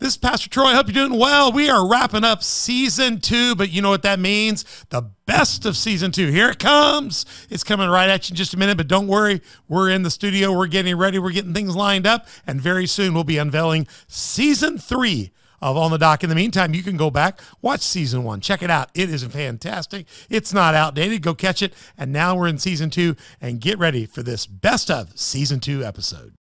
This is Pastor Troy. I hope you're doing well. We are wrapping up season two, but you know what that means? The best of season two. Here it comes. It's coming right at you in just a minute, but don't worry. We're in the studio. We're getting ready. We're getting things lined up. And very soon we'll be unveiling season three of On the Dock. In the meantime, you can go back, watch season one, check it out. It is fantastic. It's not outdated. Go catch it. And now we're in season two, and get ready for this best of season two episode.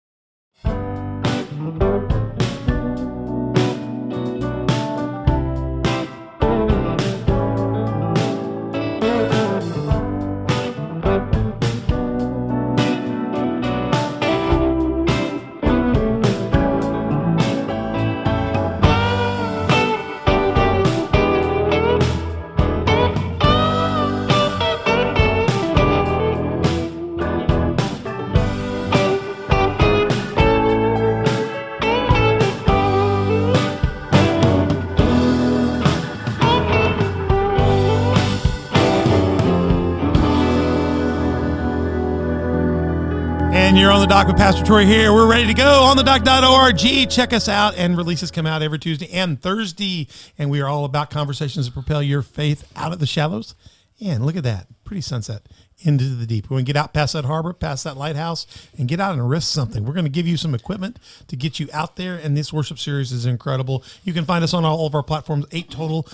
On the dock with Pastor Troy here. We're ready to go on the dock.org. Check us out. And releases come out every Tuesday and Thursday. And we are all about conversations that propel your faith out of the shallows. And look at that. Pretty sunset into the deep. We're going to get out past that harbor, past that lighthouse, and get out and risk something. We're going to give you some equipment to get you out there. And this worship series is incredible. You can find us on all of our platforms, eight total.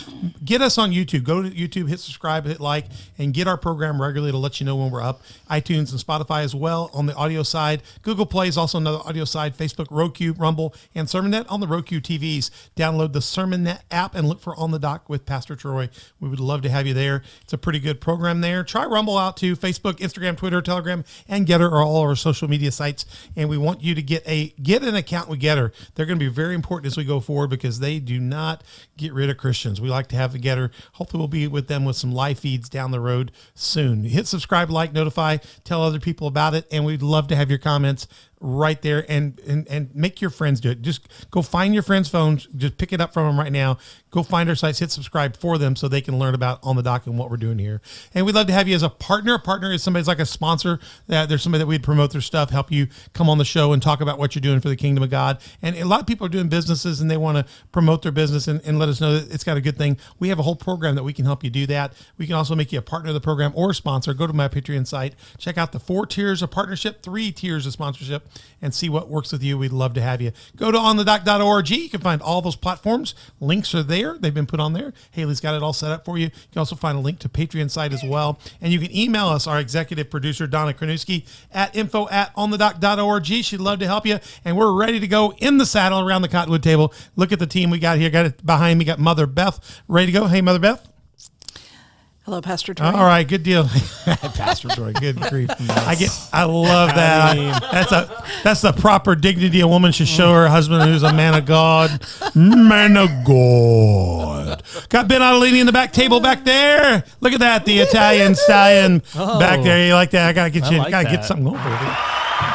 Get us on YouTube. Go to YouTube, hit subscribe, hit like, and get our program regularly to let you know when we're up. iTunes and Spotify as well on the audio side. Google Play is also another audio side. Facebook, Roku, Rumble, and SermonNet on the Roku TVs. Download the SermonNet app and look for On the Dock with Pastor Troy. We would love to have you there. It's a pretty good program there. Try Rumble out too. Facebook, Instagram, Twitter, Telegram, and GETTR are all our social media sites. And we want you to get a get an account with GETTR. They're going to be very important as we go forward because they do not get rid of Christians. We like to have the GETTR. Hopefully, we'll be with them with some live feeds down the road soon. Hit subscribe, like, notify, tell other people about it, and we'd love to have your comments right there and, and and make your friends do it. Just go find your friends' phones, just pick it up from them right now. Go find our sites, hit subscribe for them so they can learn about on the dock and what we're doing here. And we'd love to have you as a partner. A partner is somebody's like a sponsor. That there's somebody that we'd promote their stuff, help you come on the show and talk about what you're doing for the kingdom of God. And a lot of people are doing businesses and they want to promote their business and, and let us know that it's got a good thing. We have a whole program that we can help you do that. We can also make you a partner of the program or a sponsor. Go to my Patreon site, check out the four tiers of partnership, three tiers of sponsorship, and see what works with you. We'd love to have you. Go to onthedock.org. You can find all those platforms. Links are there. They've been put on there. Haley's got it all set up for you. You can also find a link to Patreon site as well. And you can email us, our executive producer, Donna Kranuski, at info at onthedock.org. She'd love to help you. And we're ready to go in the saddle around the Cottonwood table. Look at the team we got here. Got it behind me. Got Mother Beth ready to go. Hey, Mother Beth. Hello, Pastor Troy. All right, good deal, Pastor Troy. Good grief, I get, I love that. that's a that's the proper dignity a woman should show her husband who's a man of God, man of God. Got Ben Adelini in the back table back there. Look at that, the Italian stallion back there. You like that? I gotta get you, I like gotta get that. something over it.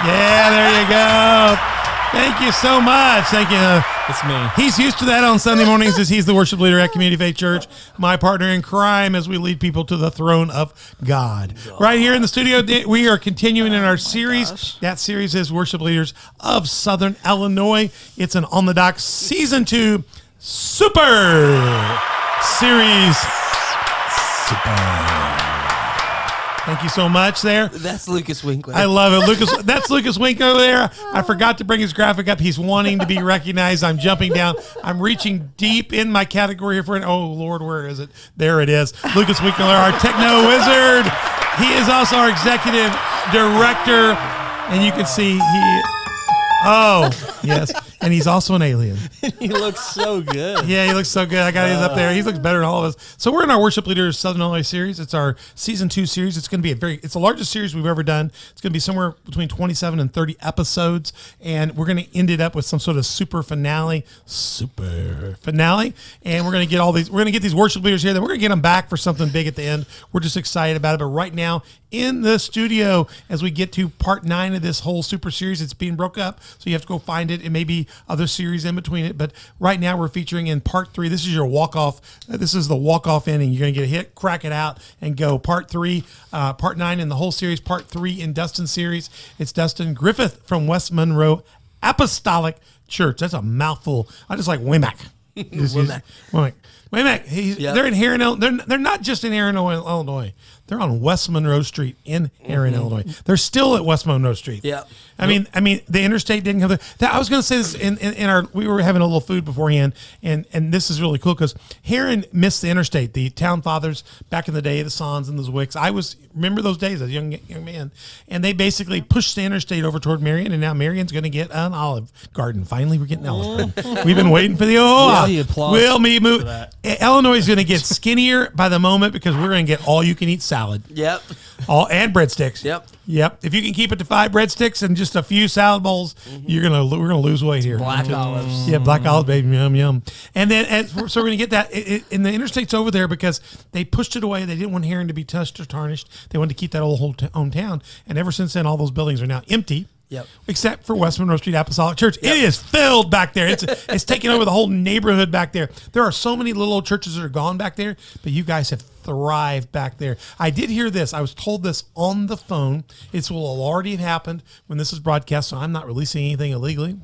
Yeah, there you go. Thank you so much. Thank you. Uh, It's me. He's used to that on Sunday mornings as he's the worship leader at Community Faith Church, my partner in crime as we lead people to the throne of God. Right here in the studio, we are continuing in our series. That series is Worship Leaders of Southern Illinois. It's an On the Dock Season 2 Super Series. Super. Thank you so much there. That's Lucas Winkler. I love it. Lucas, that's Lucas Winkler there. I forgot to bring his graphic up. He's wanting to be recognized. I'm jumping down. I'm reaching deep in my category for an. Oh, Lord, where is it? There it is. Lucas Winkler, our techno wizard. He is also our executive director. And you can see he. Oh, yes. And he's also an alien. he looks so good. Yeah, he looks so good. I got his up there. He looks better than all of us. So we're in our Worship Leaders Southern Illinois series. It's our season two series. It's going to be a very, it's the largest series we've ever done. It's going to be somewhere between 27 and 30 episodes. And we're going to end it up with some sort of super finale, super finale. And we're going to get all these, we're going to get these worship leaders here. Then we're going to get them back for something big at the end. We're just excited about it. But right now in the studio, as we get to part nine of this whole super series, it's being broke up. So you have to go find it. It may be other series in between it. But right now we're featuring in part three. This is your walk off. This is the walk off inning. You're going to get a hit, crack it out, and go. Part three, uh, part nine in the whole series. Part three in Dustin series. It's Dustin Griffith from West Monroe. Apostolic Church. That's a mouthful. I just like WIMAC. WIMAC. WIMAC. WIMAC. He's, Yep. They're in Herrin, Ill- they're they're not just in Herrin, Illinois. They're on West Monroe Street in Herrin, Illinois. They're still at West Monroe Street. Yep. I mean, I mean, the interstate didn't come. There. That, I was going to say this in, in, in our. We were having a little food beforehand, and and this is really cool because Herrin missed the interstate. The town fathers back in the day, the Sons and the Zwicks. I was remember those days as a young young man, and they basically pushed the interstate over toward Marion, and now Marion's going to get an Olive Garden. Finally, we're getting Olive Garden. We've been waiting for the oh, applause will me move. Illinois is going to get skinnier by the moment because we're going to get all you can eat salad. Yep. All and breadsticks. Yep. Yep. If you can keep it to five breadsticks and just a few salad bowls, mm-hmm. you're gonna we're gonna lose weight here. Black olives. Yeah, black olives, baby, yum yum. And then as, so we're gonna get that. It, it, and the interstate's over there because they pushed it away. They didn't want Herrin to be touched or tarnished. They wanted to keep that old whole t- hometown. And ever since then, all those buildings are now empty. Yep. Except for West Monroe Street Apostolic Church, it is filled back there. It's it's taking over the whole neighborhood back there. There are so many little old churches that are gone back there, but you guys have thrived back there. I did hear this. I was told this on the phone. It will already have happened when this is broadcast, so I'm not releasing anything illegally.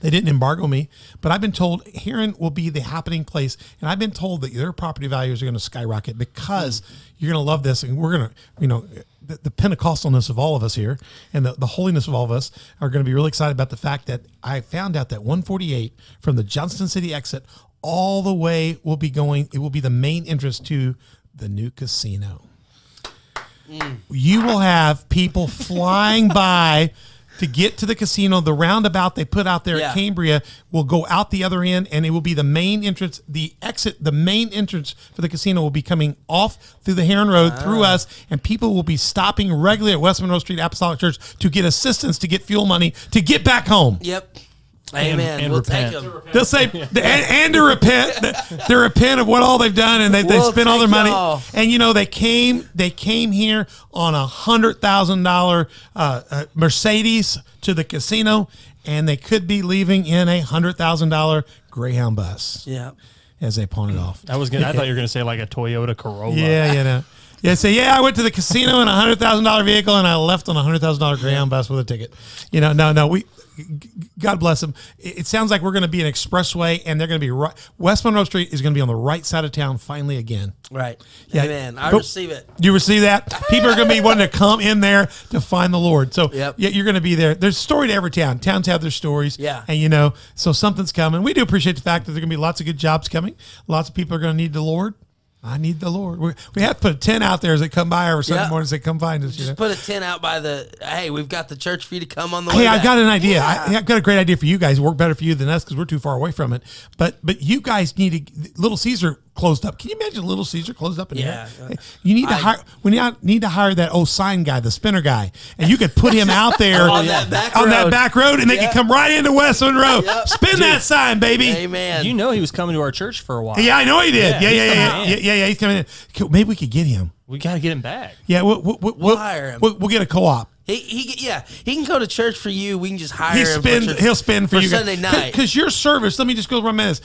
They didn't embargo me, but I've been told Herrin will be the happening place, and I've been told that their property values are going to skyrocket because hmm. you're going to love this, and we're going to, you know, the, the Pentecostalness of all of us here and the, the holiness of all of us are going to be really excited about the fact that I found out that 148 from the Johnston City exit all the way will be going. It will be the main entrance to the new casino hmm. you will have people flying by to get to the casino. The roundabout they put out there Yeah. at Cambria will go out the other end, and it will be the main entrance. The exit, the main entrance for the casino will be coming off through the Herrin Road through ah. us, and people will be stopping regularly at West Monroe Street Apostolic Church to get assistance to get fuel money to get back home. Yep. Amen. and we'll repent. take them. They'll say and, and to repent, to repent of what all they've done, and they, they We'll spent all their money. y'all. And you know they came they came here on a hundred thousand dollar uh, Mercedes to the casino, and they could be leaving in a hundred thousand dollar Greyhound bus Yeah. as they pawned it off. I was gonna. I thought you were gonna say like a Toyota Corolla. Yeah, you know. Yeah, say yeah. I went to the casino in a hundred thousand dollar vehicle, and I left on a hundred thousand dollar Greyhound bus with a ticket. You know, no, no. We, g- God bless them. It, sounds like we're going to be an expressway, and they're going to be right. West Monroe Street is going to be on the right side of town finally again. Right. Yeah. Amen. I receive it. You receive that? People are going to be wanting to come in there to find the Lord. So Yep. yeah, you're going to be there. There's a story to every town. Towns have their stories. Yeah. And you know, so something's coming. We do appreciate the fact that there are going to be lots of good jobs coming. Lots of people are going to need the Lord. I need the Lord. We, we have to put a tent out there as they come by every Sunday Yeah. morning as they come find us. you Just know? put a tent out by the. Hey, we've got the church for you to come on the way. Hey, I've back. got an idea. Yeah. I, I've got a great idea for you guys. Work better for you than us because we're too far away from it. But but you guys need to. Little Caesar closed up. Can you imagine Little Caesar closed up in Yeah. here? You need to I- hire. We need, need to hire that old sign guy, the spinner guy, and you could put him out there On that back on that road. back road, and they Yeah. could come right into West Monroe. Yep. Spin that sign, baby. Amen. You know he was coming to our church for a while. Yeah, I know he did. Yeah, Yeah, yeah, he's yeah, coming yeah, in. yeah, yeah, He's coming in. Maybe we could get him. We got to get him back. Yeah, we'll, we'll, we'll, we'll hire him. We'll, we'll get a co-op. He, he, yeah, he can go to church for you. We can just hire He him. spend for he'll spend for, you Sunday night. because your service. Let me just go run minutes.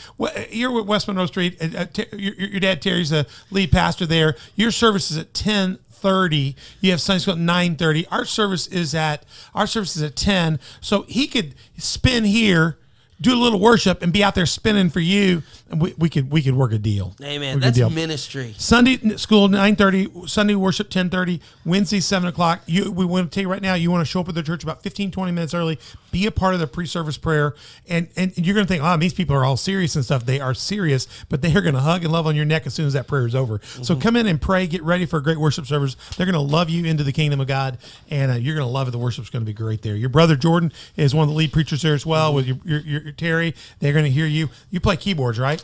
You're with West Monroe Street. Uh, your, your dad Terry's the lead pastor there. Your service is at ten thirty. You have Sunday school at nine thirty. Our service is at our service is at ten. So he could spin here. Do a little worship and be out there spinning for you, we, we could we could work a deal. Amen. Work That's deal. ministry. Sunday school nine thirty, Sunday worship ten thirty, Wednesday seven o'clock. You we want to tell you right now, you want to show up at the church about 15, 20 minutes early, be a part of the pre-service prayer, and and you're gonna think, oh, these people are all serious and stuff. They are serious, but they are gonna hug and love on your neck as soon as that prayer is over. So come in and pray, get ready for a great worship service. They're gonna love you into the kingdom of God, and uh, you're gonna love it. The worship's gonna be great there. Your brother Jordan is one of the lead preachers there as well with your your, your, your Terry. They're gonna hear you. You play keyboards, right?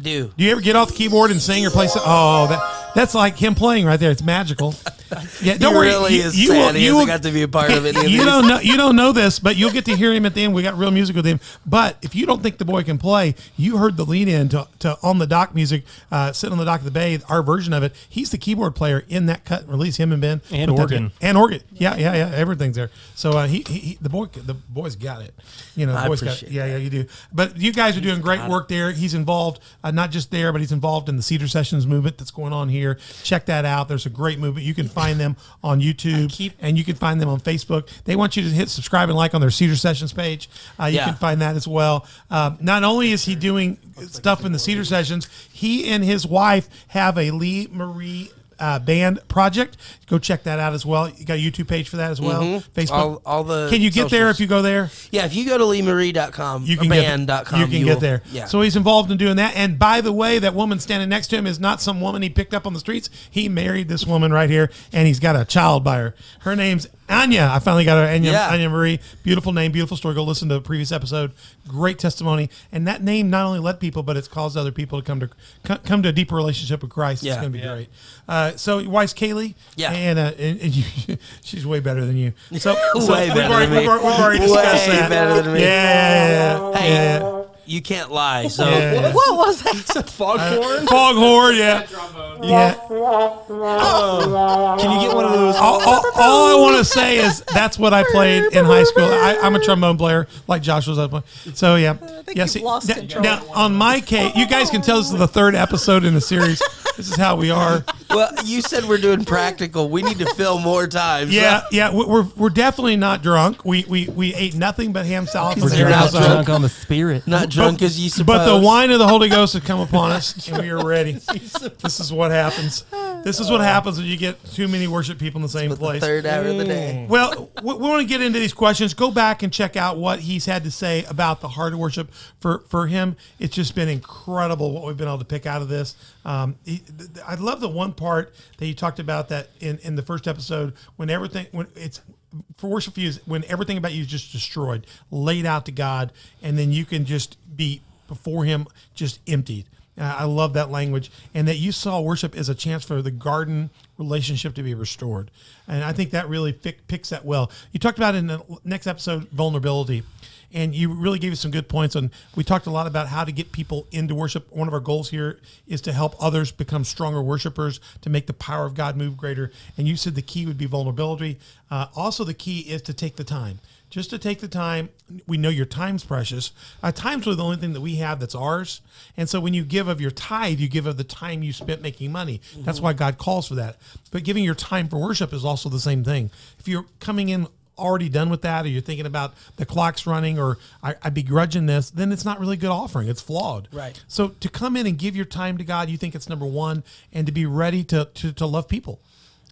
I do. Do you ever get off the keyboard and sing or play? Some, oh, that that's like him playing right there. It's magical. Yeah, don't he worry. really you, is you sad. will, he you will, got to be a part of it. you don't know you don't know this, but you'll get to hear him at the end. We got real music with him. But if you don't think the boy can play, you heard the lead in to, to on the dock music, uh, sitting on the dock of the bay, our version of it. He's the keyboard player in that cut release. Him and Ben And put organ. and organ. Yeah, yeah, yeah. Everything's there. So uh, he, he, he the boy the boy's got it. You know, the I boy's got it. Yeah, yeah, you do. But you guys are doing great work there. He's involved, uh, not just there, but he's involved in the Cedar Sessions movement that's going on here. Check that out. There's a great movement. You can find them on YouTube, keep- and you can find them on Facebook. They want you to hit subscribe and like on their Cedar Sessions page. Uh, you Yeah. can find that as well. Um, not only is he doing stuff in the Cedar Sessions, he and his wife have a Lee Marie. Uh, band project. Go check that out as well. You got a YouTube page for that as well. Facebook. Mm-hmm. All- all the Can you get there if you go there? Yeah, if you go to leemarie.com, you can band.com, get, you can get there. Yeah. So he's involved in doing that. And by the way, that woman standing next to him is not some woman he picked up on the streets. He married this woman right here, and he's got a child by her. Her name's Anya. I finally got her Anya, Yeah. Anya Marie. Beautiful name, beautiful story. Go listen to the previous episode. Great testimony. And that name not only led people, but it's caused other people to come to come to a deeper relationship with Christ. It's going to be Yeah. great. Uh, so your wife's Kaylee. Yeah. And, uh, and, and you, she's way better than you. So, so Way we've, better already, than me. we've already- we've already discussed Way that. better than me. Yeah, yeah, yeah. Hey, yeah. You can't lie. So Yeah. What was that? Foghorn. Uh, foghorn, yeah. Yeah. Can you get one of those? All, all, all I want to say is that's what I played in high school. I, I'm a trombone player, like Josh was up. So yeah, think yeah. you've lost now- control. now on my case, you guys can tell this is the third episode in the series. This is how we are. well, you said we're doing practical. We need to film more times. Yeah, yeah. we- We're we're definitely not drunk. We we we ate nothing but ham salad. from We're the not house. drunk. on the spirit. Not drunk as you suppose. But the wine of the Holy Ghost has come upon us, and we are ready. This is what happens. This is what happens when you get too many worship people in the same the place. third hour of the day. Mm. Well, we, we want to get into these questions. Go back and check out what he's had to say about the heart of worship. For for him, it's just been incredible what we've been able to pick out of this. Um, he, I love the one part that you talked about that in, in the first episode when everything when it's for worship for you is when everything about you is just destroyed, laid out to God, and then you can just be before Him, just emptied. Uh, I love that language, and that you saw worship as a chance for the garden relationship to be restored. And I think that really pick, picks that well. You talked about in the next episode vulnerability, and you really gave us some good points And We talked a lot about how to get people into worship. One of our goals here is to help others become stronger worshipers, to make the power of God move greater. And you said the key would be vulnerability. Uh, also, the key is to take the time just to take the time. We know your time's precious. Uh, time's really the only thing that we have that's ours. And so when you give of your tithe, you give of the time you spent making money. That's why God calls for that. But giving your time for worship is also the same thing. If you're coming in already done with that, or you're thinking about the clock's running, or I, I begrudging this, then it's not really a good offering. It's flawed. Right. So to come in and give your time to God, you think it's number one, and to be ready to to, to love people.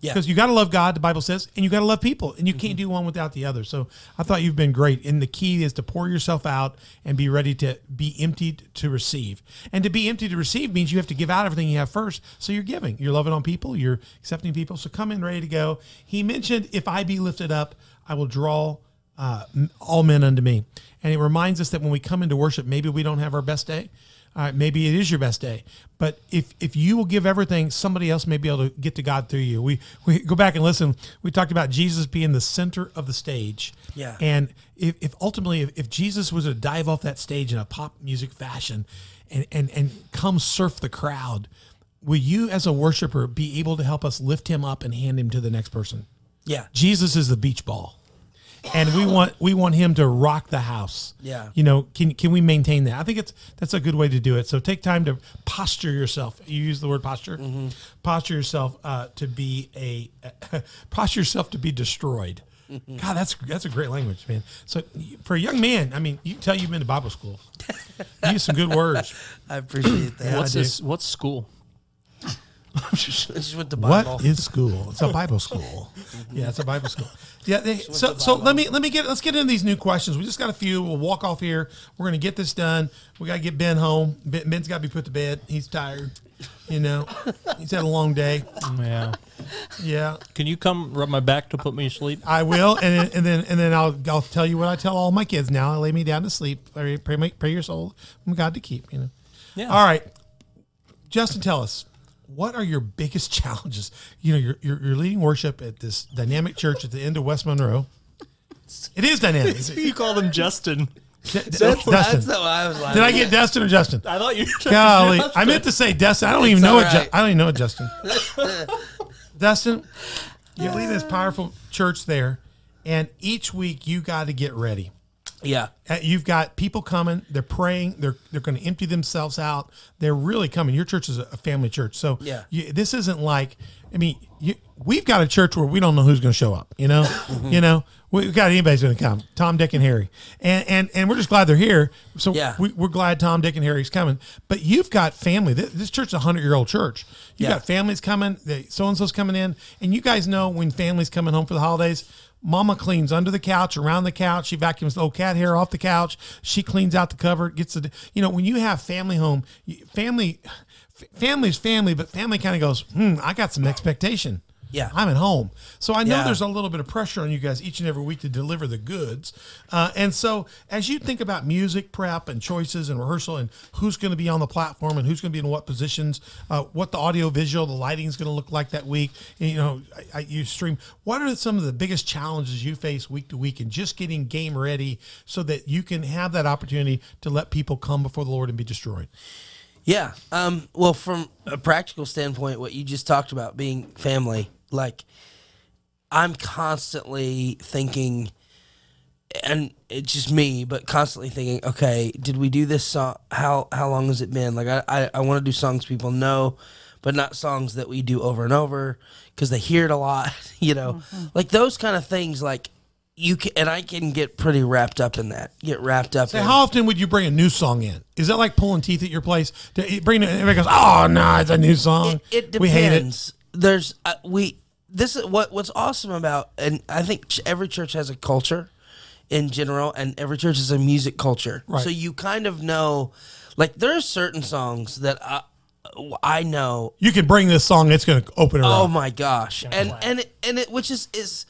Yeah. Because you got to love God, the Bible says, and you got to love people, and you can't do one without the other. So I thought you've been great. And the key is to pour yourself out and be ready to be emptied to receive. And to be empty to receive means you have to give out everything you have first. So you're giving, you're loving on people, you're accepting people. So come in ready to go. He mentioned, if I be lifted up, I will draw uh, all men unto me. And it reminds us that when we come into worship, maybe we don't have our best day. All right, maybe it is your best day, but if if you will give everything, somebody else may be able to get to God through you. We we go back and listen. We talked about Jesus being the center of the stage. Yeah. And if, if ultimately if, if Jesus was to dive off that stage in a pop music fashion, and and and come surf the crowd, will you as a worshiper be able to help us lift him up and hand him to the next person? Yeah. Jesus is the beach ball. And we want we want him to rock the house. Yeah. You know, can can we maintain that? I think it's that's a good way to do it. So take time to posture yourself. You use the word posture. Posture yourself uh, to be a posture yourself to be destroyed. God, that's that's a great language, man. So for a young man, I mean, you can tell you've been to Bible school. You use some good words. I appreciate that. What's this? What's school? I just went to Bible. What is school? It's a Bible school. Yeah, it's a Bible school. Yeah. They, so so let me let me get let's get into these new questions. We just got a few. We'll walk off here. We're gonna get this done. We gotta get Ben home. Ben, Ben's got to be put to bed. He's tired. You know, he's had a long day. Yeah. Yeah, Can you come rub my back to put me to sleep? I will, and then, and then and then I'll I'll tell you what I tell all my kids now. I lay me down to sleep. Pray pray, my- pray your soul from God to keep. You know. Yeah. All right, Justin, tell us what are your biggest challenges? You know, you're, you're, you're leading worship at this dynamic church at the end of West Monroe. It is dynamic. You called him Justin. D- That's, oh, Dustin. that's what I was like. Did I get Dustin or Justin? I thought you. Were Golly, I meant to say Dustin. I don't even know all what Ju- I don't even know what Justin. Dustin, you lead this powerful church there, and each week you got to get ready. Yeah. Uh, You've got people coming. They're praying. They're they're going to empty themselves out. They're really coming. Your church is a family church, so Yeah. you, this isn't like. I mean, you, we've got a church where we don't know who's going to show up. You know, Mm-hmm. you know, we've got anybody's going to come. Tom, Dick, and Harry, and and and we're just glad they're here. So Yeah. we, we're glad Tom, Dick, and Harry's coming. But you've got family. This, this church is a hundred year old church. You Yeah. got families coming. So and so's coming in, and you guys know when families coming home for the holidays. Mama cleans under the couch, around the couch. She vacuums the old cat hair off the couch. She cleans out the cover. Gets the, you know, when you have family home, family, f- family's family, but family kind of goes, hmm, I got some expectation. Yeah. I'm at home. So I know Yeah. there's a little bit of pressure on you guys each and every week to deliver the goods. Uh, and so as you think about music prep and choices and rehearsal and who's going to be on the platform and who's going to be in what positions, uh, what the audio visual, the lighting is going to look like that week, you know, I, I, you stream. What are some of the biggest challenges you face week to week in just getting game ready so that you can have that opportunity to let people come before the Lord and be destroyed? Yeah. Um, well, from a practical standpoint, what you just talked about being family, like I'm constantly thinking, and it's just me, but constantly thinking, okay, did we do this song? How how long has it been? Like I I, I want to do songs people know, but not songs that we do over and over because they hear it a lot. You know, mm-hmm. like those kind of things. Like you can, and I can get pretty wrapped up in that. Get wrapped up. So in, how often would you bring a new song in? Is that like pulling teeth at your place? To bring it, everybody goes, "Oh no, it's a new song." it, it depends. We hate it. There's uh, we this is what what's awesome about, and I think ch- every church has a culture in general, and every church has a music culture. Right. So you kind of know, like there are certain songs that I, I know. You can bring this song; it's going to open her Oh up. my gosh, and and it, and it which is is.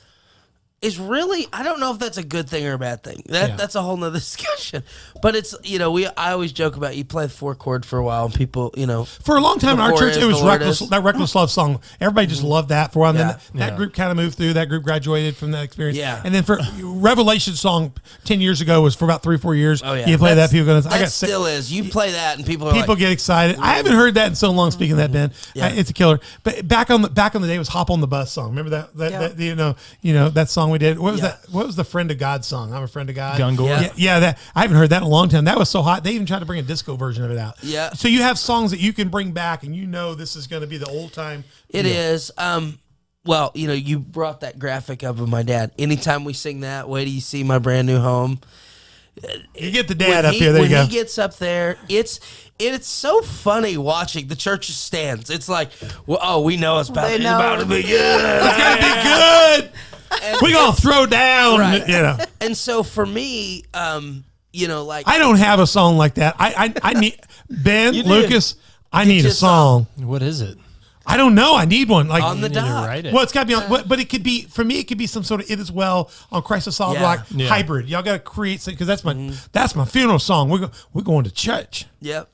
Is really I don't know if that's a good thing or a bad thing. That Yeah. that's a whole nother discussion. But it's you know we I always joke about you play the four chord for a while and people you know For a long time in our church, it was reckless. is. That reckless love song. Everybody just loved that for a while. And Yeah. then that Yeah. group kind of moved through. That group graduated from that experience. Yeah. And then for Revelation song ten years ago was for about three four years. Oh yeah, You play that, people go. I that got sick. still is. You play that, and people are People like, get excited. I haven't heard that in so long. Speaking of that, Ben, Yeah. Uh, it's a killer. But back on the back on the day was "Hop on the Bus" song. Remember that? That, Yeah. that you know, you know that song we did. What was Yeah. that? What was the "Friend of God" song? I'm a friend of God. Gungor. Yeah. Yeah, yeah, that I haven't heard that in a long time. That was so hot. They even tried to bring a disco version of it out. Yeah. So you have songs that you can bring back, and you know this is going to be the old time. It is. Um, well, you know, you brought that graphic up of my dad. Anytime we sing that, wait till you see my brand new home. You get the dad when up he, here. There when you go. he gets up there, it's it's so funny watching the church stands. It's like, well, oh, we know it's about, They it's about to be good. it's going to be good. We're going to throw down. Right. You know. and so for me, um, you know, like I don't have a song like that. I I, I need Ben You do. Lucas. I need a your song. song. What is it? I don't know. I need one. Like on the You need to dock. write it. Well, it's got to be on, but, but it could be for me. It could be some sort of it as well on Christ the Solid Yeah. Rock Yeah. hybrid. Y'all got to create something because that's my Mm-hmm. that's my funeral song. We're go, we're going to church. Yep.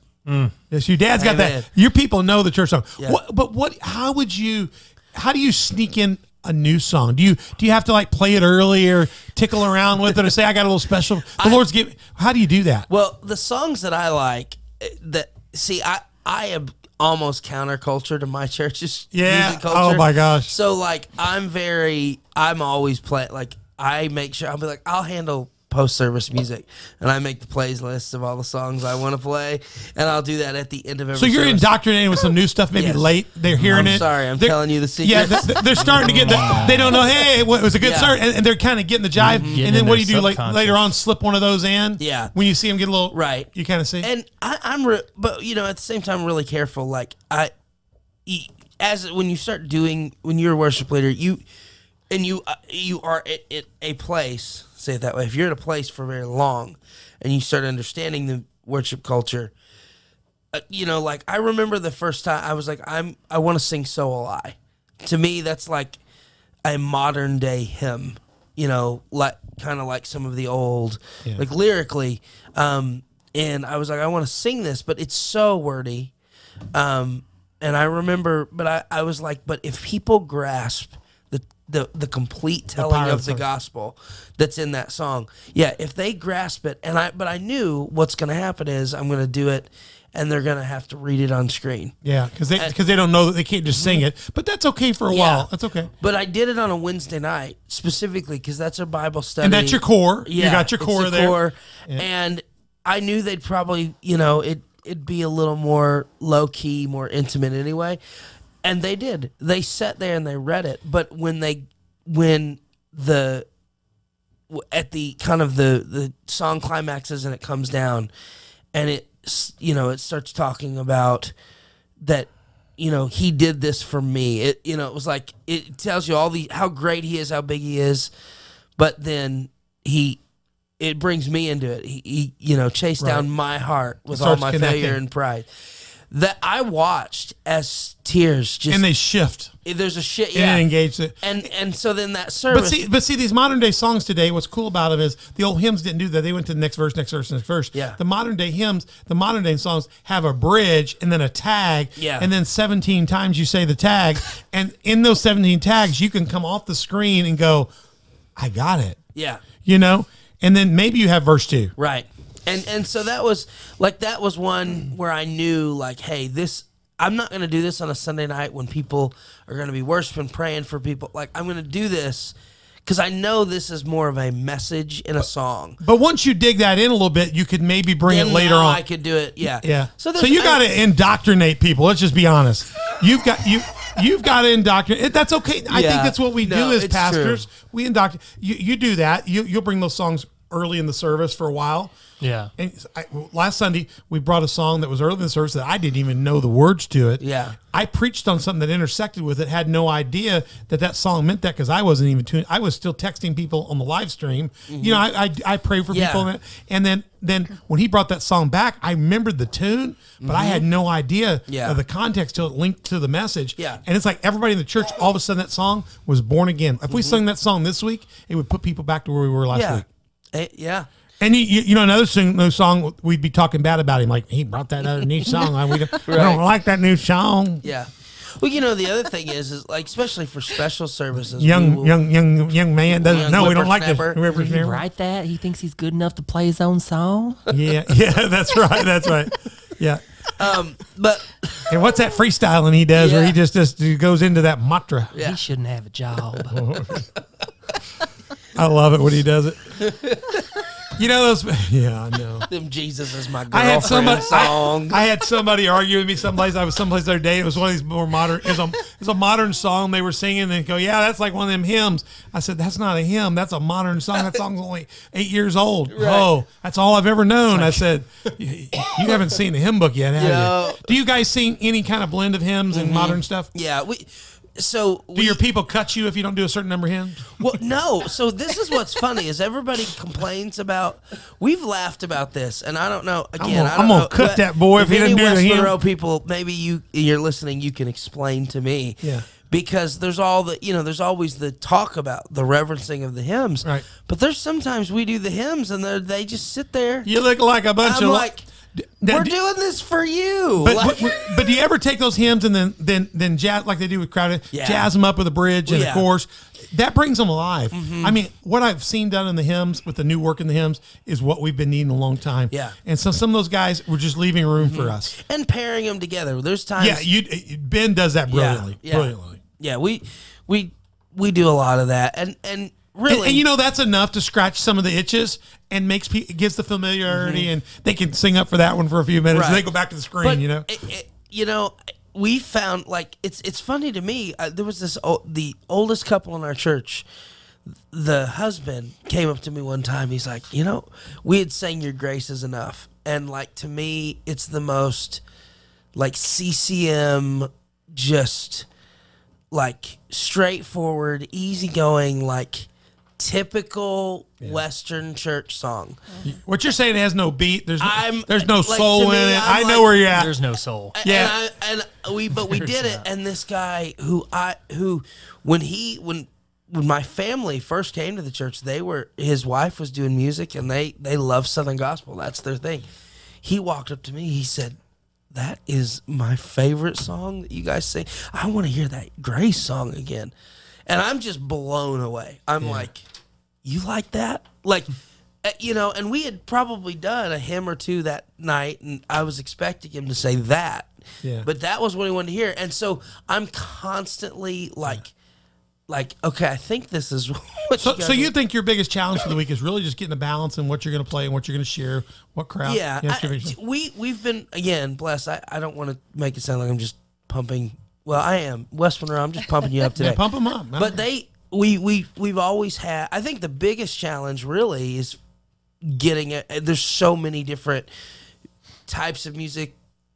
Yes, your dad's got Amen. that. Your people know the church song. Yeah. What, but what? How would you? How do you sneak in a new song? Do you do you have to like play it early or tickle around with it or say I got a little special? The Lord's give. How do you do that? Well, the songs that I like, eh, that see, I I am almost counterculture to my church's Yeah. music culture. Oh, my gosh. So like, I'm very, I'm always play like I make sure I'll be like I'll handle post service music, and I make the plays list of all the songs I want to play, and I'll do that at the end of every. So you're service. indoctrinating with some new stuff, maybe Yes. late. They're hearing I'm it. sorry, I'm They're- telling you the secret. Yeah, secrets. th- they're starting to get the. They don't know. Hey, well, it was a good Yeah. start, and, and they're kind of getting the jive. Getting and then what do you do like later on? Slip one of those in. Yeah. When you see them get a little Right. you kind of see. and I, I'm, re- but you know, at the same time, really careful. Like I, as when you start doing when you're a worship leader, you and you uh, you are at, at a place. Say it that way. If you're at a place for very long, and you start understanding the worship culture, uh, you know, like I remember the first time I was like, I'm I want to sing "So Will I." To me, that's like a modern day hymn. You know, like kind of like some of the old, like lyrically. Um, and I was like, I want to sing this, but it's so wordy. Um, and I remember, but I, I was like, but if people grasp the the, complete telling of the gospel that's in that song, yeah, if they grasp it, and I, but I knew what's going to happen is I'm going to do it, and they're gonna have to read it on screen. Yeah, because they because they don't know that they can't just sing it. But that's okay for a while. That's okay. But I did it on a Wednesday night specifically because that's our Bible study, And that's your core. Yeah, You got your core the there. core. And I knew they'd probably, you know, it it'd be a little more low key, more intimate anyway. And they did. They sat there and they read it. But when they when the at the kind of the the song climaxes and it comes down and it you know it starts talking about that you know he did this for me it you know it was like it tells you all the how great he is how big he is but then he it brings me into it he, he you know chased down my heart with all my connecting. failure and pride that i watched as tears just And they shift there's a shit and yeah engage it. and and so then that service But see, but see, these modern day songs today. What's cool about them is the old hymns didn't do that. They went to the next verse, next verse, next verse. Yeah. The modern day hymns, the modern day songs have a bridge and then a tag. Yeah. And then seventeen times you say the tag, and in those seventeen tags, you can come off the screen and go, "I got it." yeah You know, and then maybe you have verse two. Right. And and so that was like that was one where I knew like, hey, this I'm not gonna do this on a Sunday night when people are gonna be worshiping, praying for people. Like I'm gonna do this because I know this is more of a message in a song. But once you dig that in a little bit, you could maybe bring Then it later now on. I could do it. Yeah. Yeah. So, So, there's- you I- got to indoctrinate people. Let's just be honest. You've got you. You've got to indoctrinate. That's okay. I Yeah. think that's what we No, do as it's pastors. We indoctrinate. You, you do that. You you'll bring those songs early in the service for a while. Yeah. And I, last Sunday we brought a song that was early in the service that I didn't even know the words to it. Yeah. I preached on something that intersected with it. Had no idea that that song meant that because I wasn't even tuned. I was still texting people on the live stream. You know, I I, I pray for Mm-hmm. Yeah. people, and, then then when he brought that song back, I remembered the tune, but I had no idea Mm-hmm. Yeah. of the context till it linked to the message. Yeah. and it's like everybody in the church all of a sudden that song was born again. If we Mm-hmm. sung that song this week, it would put people back to where we were last Yeah. week. Eh, yeah. And you, you, you know another sing, no song we'd be talking bad about him like he brought that other new song. We don't, we don't like that new song. Yeah. Well, you know, the other thing is, is like, especially for special services, Young will- young young young man doesn't Young no we don't like this. whippersnapper. whippersnapper. Write that. He thinks he's good enough to play his own song. Yeah yeah that's right that's right yeah. um, but And what's that freestyling he does where he just just goes into that mantra? Yeah. He shouldn't have a job. I love it when he does it. You know those? Yeah, I know. them Jesus is my I had somebody. song. I, I had somebody argue with me someplace. I was someplace the other day. It was one of these more modern. It was a, it was a modern song they were singing. And they go, "Yeah, that's like one of them hymns." I said, "That's not a hymn. That's a modern song. That song's only eight years old." Oh, that's all I've ever known. I said, "You you haven't seen the hymn book yet, have Yeah. you? Do you guys sing any kind of blend of hymns and mm-hmm. modern stuff? yeah, we. So Do we, your people cut you if you don't do a certain number of hymns? Well, no. So this is what's funny is everybody complains about. We've laughed about this, and I don't know. Again, gonna- I don't I'm gonna cut that boy if he doesn't do the West hymn. Monroe people, maybe you you're listening. You can explain to me. Yeah. Because there's all the you know there's always the talk about the reverencing of the hymns. Right. But there's sometimes we do the hymns and they they just sit there. You look like a bunch I'm of like, Now, we're do- doing this for you. But, Like- but, but do you ever take those hymns and then then then jazz like they do with crowded Yeah. jazz them up with a bridge and Yeah. Mm-hmm. a chorus? That brings them alive. I mean, what I've seen done in the hymns with the new work in the hymns is what we've been needing a long time. Yeah. And so some of those guys were just leaving room for us. and pairing them together. There's times. Yeah, you Ben does that brilliantly. Yeah. Brilliantly. Yeah, we we we do a lot of that, and and really, And, and you know that's enough to scratch some of the itches and makes pe- gives the familiarity and they can sing up for that one for a few minutes and Mm-hmm. They go back to the screen. but you know. it, it- you know, we found like it's it's funny to me. Uh, there was this o- the oldest couple in our church. The husband came up to me one time. He's like, you know, we had sang "Your Grace is Enough," and like to me, it's the most like CCM, just like straightforward, easygoing, like typical Western church song. What you're saying has no beat. There's no, I'm- there's no like, soul to in it. I'm I know like- where you're at. There's no soul. Yeah. and, I, and we but we There's did it not. and this guy who i who when he when when my family first came to the church they were his wife was doing music and they they love southern gospel that's their thing he walked up to me he said that is my favorite song that you guys sing i want to hear that grace song again and i'm just blown away i'm like you like that like Uh, you know, and we had probably done a hymn or two that night, and I was expecting him to say that. Yeah. But that was what he wanted to hear, and so I'm constantly like, like, okay, I think this is what. So, you so you think your biggest challenge for the week is really just getting the balance and what you're going to play and what you're going to share, what crowd? Yeah, I- we we've been again blessed. I, I don't want to make it sound like I'm just pumping. Well, I am West Monroe. I'm just pumping you up today. yeah, pump them up. But they we we we've always had. I think the biggest challenge really is getting it. There's so many different types of music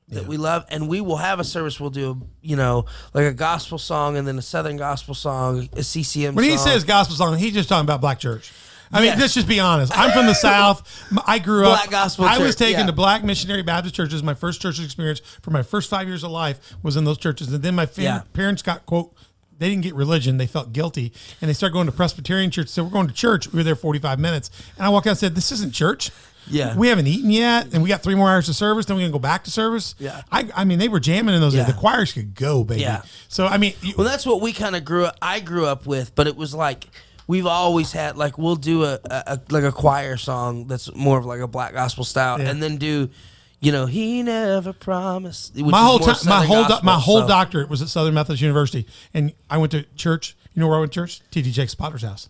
that we love, and we will have a service. We'll do you know like a gospel song, and then a southern gospel song, a CCM. when he song. says gospel song, he's just talking about black church. I mean, Yes. let's just be honest. I'm from the South. I grew up. Black gospel I was taken yeah. to black missionary Baptist churches. My first church experience for my first five years of life was in those churches, and then my fam- Yeah. parents got quote. They didn't get religion. They felt guilty, and they started going to Presbyterian church. So we're going to church. We were there 45 minutes, and I walked out and said, "This isn't church." Yeah. we haven't eaten yet, and we got three more hours of service. Then we're gonna go back to service. Yeah. I, I mean, they were jamming in those Yeah. days. The choirs could go, baby. Yeah. So I mean, you, Well, that's what we kind of grew up. I grew up with, but it was like we've always had like we'll do a, a, a like a choir song that's more of like a black gospel style, Yeah. and then do. You know, he never promised. which my is whole more time, my Southern whole, do- gospel, my whole so- doctorate was at Southern Methodist University, and I went to church. You know where I went to church? T.D. Jakes Potter's house.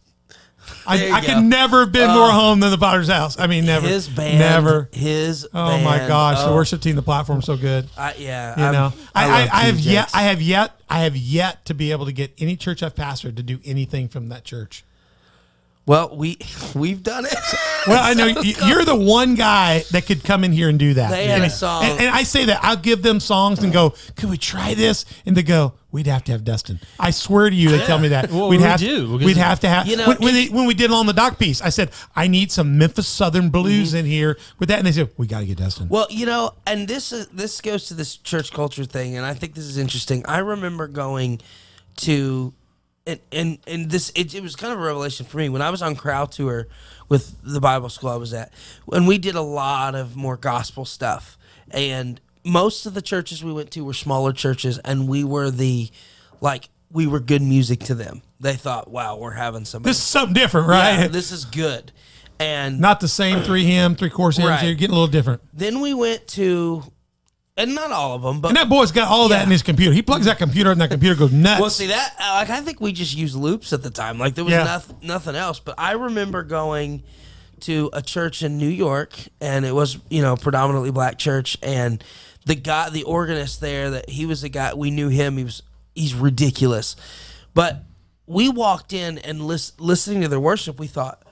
I, you I go. could never have been more oh. home than the Potter's house. I mean, never. His band, never. His. Oh my band, gosh, the oh, worship team, the platform's so good. I, yeah, You know, I, I, I have yet, I have yet, I have yet to be able to get any church I've pastored to do anything from that church. Well, we we've done it. Well, I know you're the one guy that could come in here and do that. They had And- a song. and, and I say that I'll give them songs and go, "Could we try this?" And they go, "We'd have to have Dustin." I swear to you, they tell me that Well, we'd we have do, to, we'd have to have. You know, when, when, they, when we did it on the doc piece, I said I need some Memphis Southern blues Mm-hmm. in here with that, and they said we got to get Dustin. Well, you know, and this is this goes to this church culture thing, and I think this is interesting. I remember going to, and and, and this it, it was kind of a revelation for me when I was on crowd tour with the Bible school I was at, and we did a lot of more gospel stuff, and most of the churches we went to were smaller churches, and we were the, like we were good music to them. They thought, "Wow, we're having somebody." this is something different, right? Yeah, this is good, and Not the same three hymn, three course hymns. Right. You're getting a little different. then we went to, and not all of them, but And that boy's got all that Yeah. in his computer. He plugs that computer, and that computer goes nuts. Well, see that uh, like I think we just used loops at the time. Like there was Yeah. nothing nothing else. But I remember going to a church in New York, and it was you know predominantly black church, and the guy, the organist there, that he was the guy we knew him. He was he's ridiculous, but we walked in and lis- listening to their worship, we thought,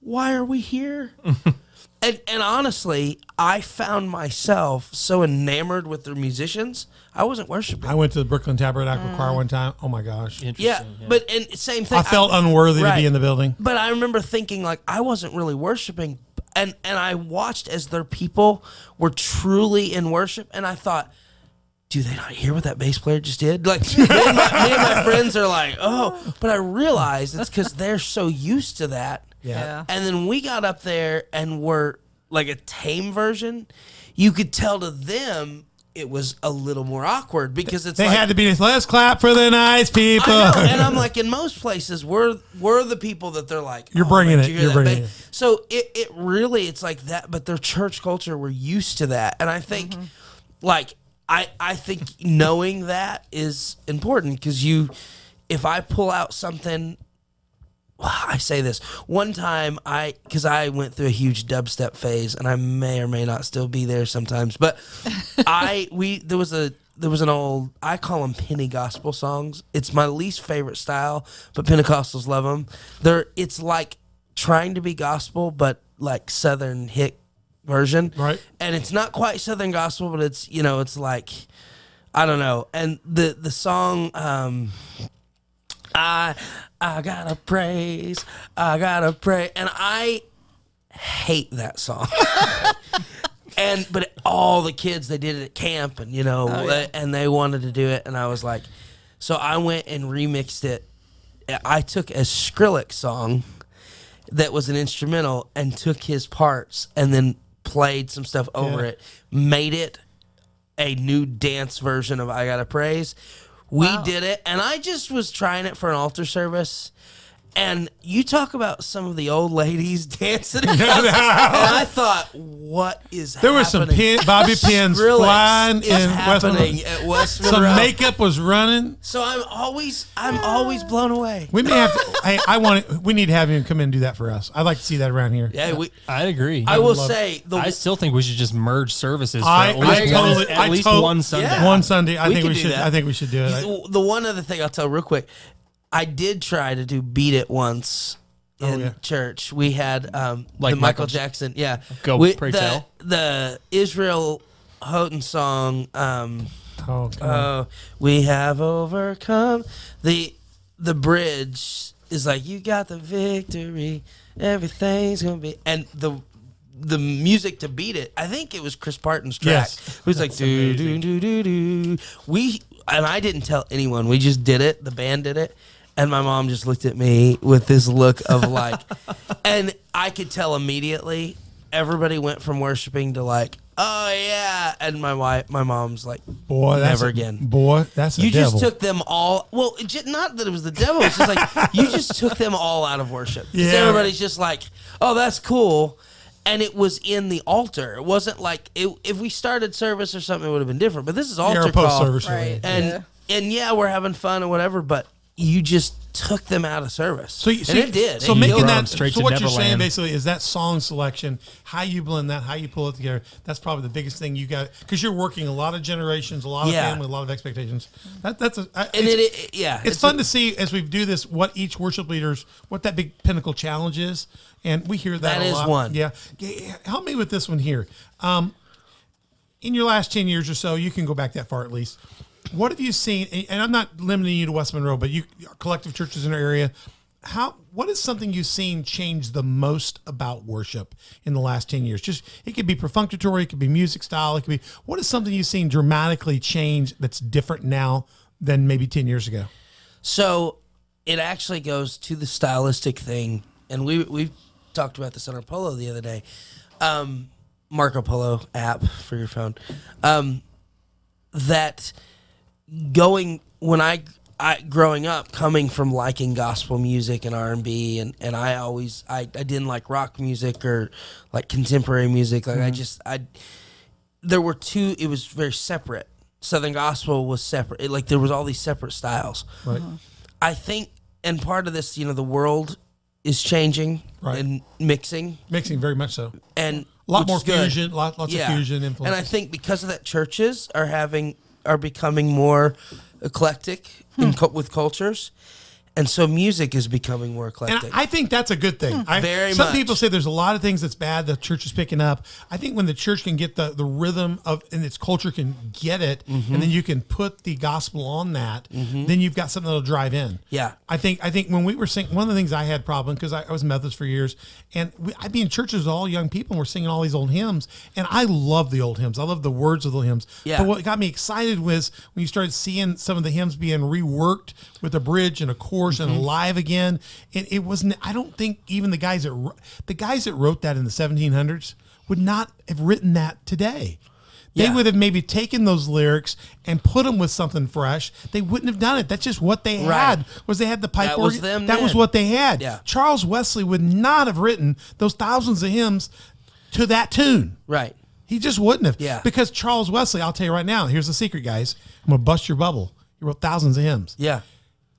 why are we here? And, and honestly, I found myself so enamored with their musicians, I wasn't worshiping. I went to the Brooklyn Tabernacle Mm. Choir one time. Oh my gosh. Yeah, Interesting, but and same thing. I felt unworthy to Right. be in the building. But I remember thinking like I wasn't really worshiping, and and I watched as their people were truly in worship, and I thought. Do they not hear what that bass player just did? Like me and, my, me and my friends are like, oh, but I realized it's because they're so used to that. Yeah. And then we got up there and were like a tame version. You could tell to them it was a little more awkward because it's They like, had to be this. Let's clap for the nice people. I know, and I'm like, in most places, we're we're the people that they're like, You're "Oh, bringing man, it, You you're bringing it. So it it really it's like that, but their church culture, we're used to that, and I think, mm-hmm. like, I I think knowing that is important because you, if I pull out something. I say this. One time I because I went through a huge dubstep phase and I may or may not still be there sometimes but I we there was a there was an old I call them penny gospel songs. It's my least favorite style but Pentecostals love them they're it's like trying to be gospel but like southern hick version. Right. and it's not quite southern gospel but it's you know it's like I don't know. And the the song um I I gotta praise, I gotta pray, and I hate that song. and but all the kids they did it at camp, and you know, oh, and they wanted to do it, and I was like, so I went and remixed it. I took a Skrillex song that was an instrumental and took his parts and then played some stuff over Yeah. it, made it a new dance version of I Gotta Praise. We did it, and I just was trying it for an altar service. And you talk about some of the old ladies dancing, and I thought, what is There were some pin, bobby pins Skrillex flying is in West happening Monroe. at West Some makeup was running. So I'm always, I'm always blown away. We may have to. I, I want. it- We need to have him come in and do that for us. I'd like to see that around here. Yeah, we. I agree. I will love- say the I still think we should just merge services for I- at least, I one, totally- at I least tot- one Sunday. Yeah. One Sunday, I We think we should. that. I think we should do it. The, the one other thing I'll tell real quick, I did try to do "Beat It" once in Oh, yeah. church. We had um, Like the Michael, Michael- Jackson, yeah. Go, we, pray the, tell. The Israel Houghton song. Um, oh, come uh, we have overcome the the bridge is like you got the victory everything's gonna be and the the music to beat it i think it was chris parton's track Yes. it was like do do do do do we and i didn't tell anyone we just did it the band did it and my mom just looked at me with this look of like and i could tell immediately everybody went from worshiping to like oh yeah and my wife my mom's like boy, that's never a- again. Boy, that's a you devil. just took them all. Well, it not that it was the devil. It's just like you just took them all out of worship. Yeah. everybody's just like, "Oh, that's cool," and it was in the altar. It wasn't like it, if we started service or something, it would have been different. But this is altar You're a call, post service Right. and Yeah. and yeah, we're having fun and whatever. But you just took them out of service. So, you, so and it did. So It making that. straight so to what you're saying basically is that song selection, how you blend that, how you pull it together. That's probably the biggest thing you got because you're working a lot of generations, a lot of Yeah. family, a lot of expectations. That, that's a. I- and it's- it, it, yeah, it's, fun to see as we do this what each worship leaders what that big pinnacle challenge is and we hear that That a is lot. one. yeah. Yeah, help me with this one here um, in your last 10 years or so you can go back that far at least what have you seen and- i'm not limiting you to west monroe but you collective churches in our area how what is something you've seen change the most about worship in the last 10 years just it could be perfunctory it could be music style it could be what is something you've seen dramatically change that's different now than maybe 10 years ago So it actually goes to the stylistic thing, and we we talked about this on our Polo the other day. Um, Marco Polo app for your phone. Um, that going when I I growing up coming from liking gospel music and R and B and and I always I, I didn't like rock music or like contemporary music. Like I mm-hmm. just I there were two it was very separate. Southern gospel was separate It- like there was all these separate styles. Right. I think and part of this you know the world is changing Right. and mixing. Mixing very much so. And a lot more fusion lot, lots of fusion influence And I think because of that, churches are having are becoming more eclectic Hmm. cu- with cultures, and so music is becoming more And eclectic. I think that's a good thing. I, Very some much. people say there's a lot of things that's bad. The church is picking up. I think when the church can get the, the rhythm of and its culture can get it, Mm-hmm. and then you can put the gospel on that, then you've got something that'll drive in. Yeah. I think I think when we were singing, one of the things I had problem because I, I was Methodist for years, and we, I'd be in churches with all young people, and we're singing all these old hymns, and I love the old hymns. I love the words of the hymns. Yeah. But what got me excited was when you started seeing some of the hymns being reworked with a bridge and a chorus Mm-hmm. and live again. It, it wasn't. I don't think even the guys that the guys that wrote that in the 1700s would not have written that today. They Yeah. would have maybe taken those lyrics and put them with something fresh. They wouldn't have done it. That's just what they Right. had. Was they had the pipe That was them that was what they had. Yeah. Charles Wesley would not have written those thousands of hymns to that tune. right. He just wouldn't have. Yeah. Because Charles Wesley, I'll tell you right now, here's the secret, guys. I'm gonna bust your bubble. He wrote thousands of hymns. Yeah.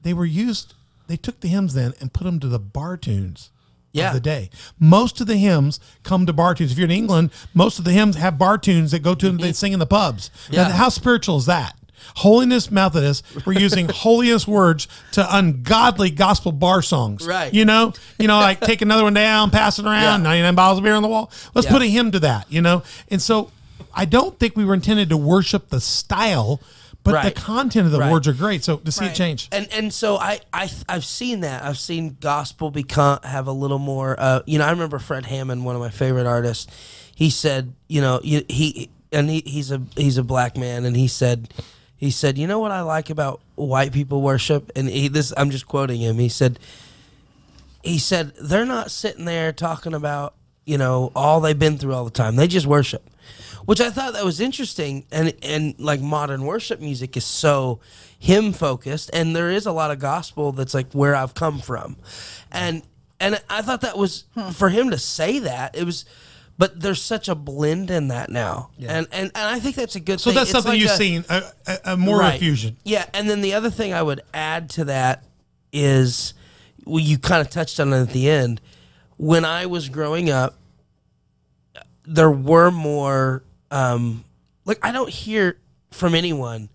They were used. They took the hymns then and put them to the bar tunes. Yeah. Of the day. Most of the hymns come to bar tunes. If you're in England, most of the hymns have bar tunes that go to them. They mm. sing in the pubs. Now. Yeah. how spiritual is that? Holiness Methodists were using holiest words to ungodly gospel bar songs. Right. You know, you know, like take another one down, pass it around, Yeah. 99 bottles of beer on the wall. Let's Yeah. put a hymn to that, you know? And so I don't think we were intended to worship the style, but Right. the content of the Right. words are great. So to see it change. And and so I I I've seen that. I've seen gospel become have a little more. Uh, you know, I remember Fred Hammond, one of my favorite artists. He said, you know, you- he and he, he's a he's a black man, and he said, he said, you know what I like about white people worship, and he, this I'm just quoting him. He said, he said they're not sitting there talking about you know, all they've been through all the time. They just worship, which I thought that was interesting. And and like modern worship music is so hymn focused, and there is a lot of gospel that's like where I've come from, and and I thought that was hmm. for him to say that it was. But there's such a blend in that now, and, and and I think that's a good. So thing. that's It's something like you've a- seen a, a, a more Right. fusion. Yeah, and then the other thing I would add to that is, well, you kind of touched on it at the end. When I was growing up, there were more. Um, like I don't hear from anyone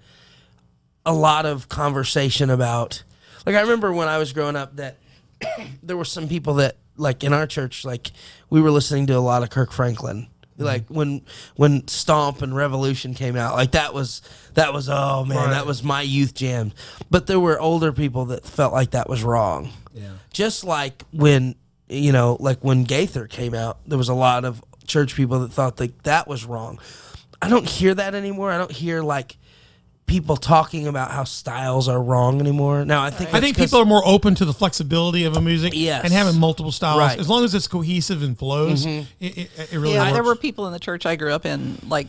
a lot of conversation about. Like I remember when I was growing up that there were some people that like in our church like we were listening to a lot of Kirk Franklin. Like when when Stomp and Revolution came out, like that was that was oh man, that was my youth jam. But there were older people that felt like that was wrong. Yeah. Just like when you know, like when Gaither came out, there was a lot of church people that thought that that was wrong. I don't hear that anymore. I don't hear like people talking about how styles are wrong anymore. Now I think I that's think 'cause- people are more open to the flexibility of a music Yes. and having multiple styles. Right. As long as it's cohesive and flows, Mm-hmm. it, it, it really yeah, works. there were people in the church I grew up in like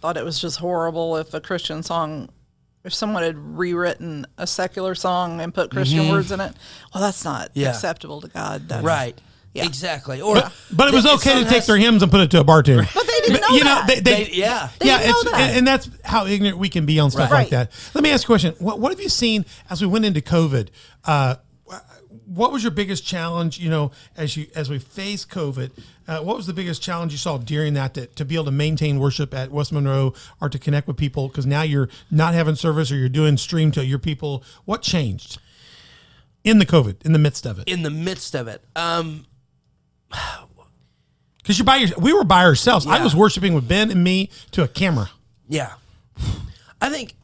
thought it was just horrible if a Christian song if someone had rewritten a secular song and put Christian words in it. Well, that's not Mm-hmm. Yeah. acceptable to God. That's, right. Yeah. Exactly. Or but, but it was okay to take has- their hymns and put it to a bar tune. But they didn't know you know, that. they, they, They- yeah. They yeah, didn't know it's, that. And, and that's how ignorant we can be on stuff Right. like that. Let me ask you a question. What, what have you seen as we went into COVID? Uh, what was your biggest challenge? You know, as you as we face COVID, uh, what was the biggest challenge you saw during that to, to be able to maintain worship at West Monroe or to connect with people? Because now you're not having service or you're doing stream to your people. What changed in the COVID in the midst of it? in the midst of it. Um Because you're by your, we were by ourselves. I was worshiping with Ben and me to a camera. yeah. I think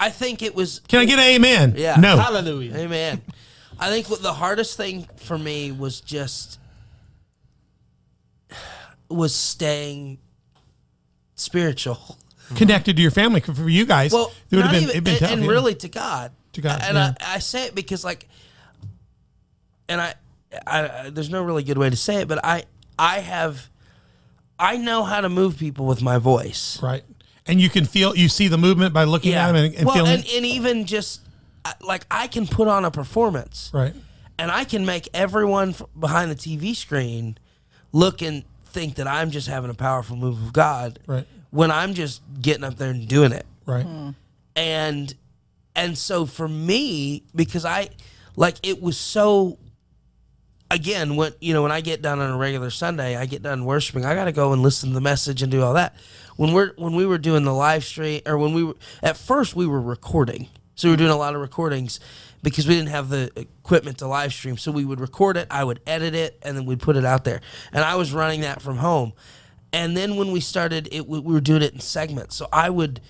I think it was Can I get an amen? Yeah. No. Hallelujah. Amen. I think what the hardest thing for me was just was staying spiritual. Connected to your family. For you guys, Well, it would not have been, even, been and, tough. and yeah. really to God. To God, And yeah. I, I say it because like, and I, I, I, there's no really good way to say it, but I, I have, I know how to move people with my voice. Right. And you can feel, you see the movement by looking at them and, and well, feeling. and, and even just uh, like I can put on a performance, right. and I can make everyone behind the TV screen look and think that I'm just having a powerful move of God, Right. When I'm just getting up there and doing it, Right. Hmm. and and so for me because i like it was so again when you know when i get done on a regular sunday i get done worshiping i gotta go and listen to the message and do all that. When we're when we were doing the live stream or when we were at first we were recording. So we were doing a lot of recordings because we didn't have the equipment to live stream. So we would record it i would edit it and then we'd put it out there. And i was running that from home. And then when we started it we were doing it in segments. So i would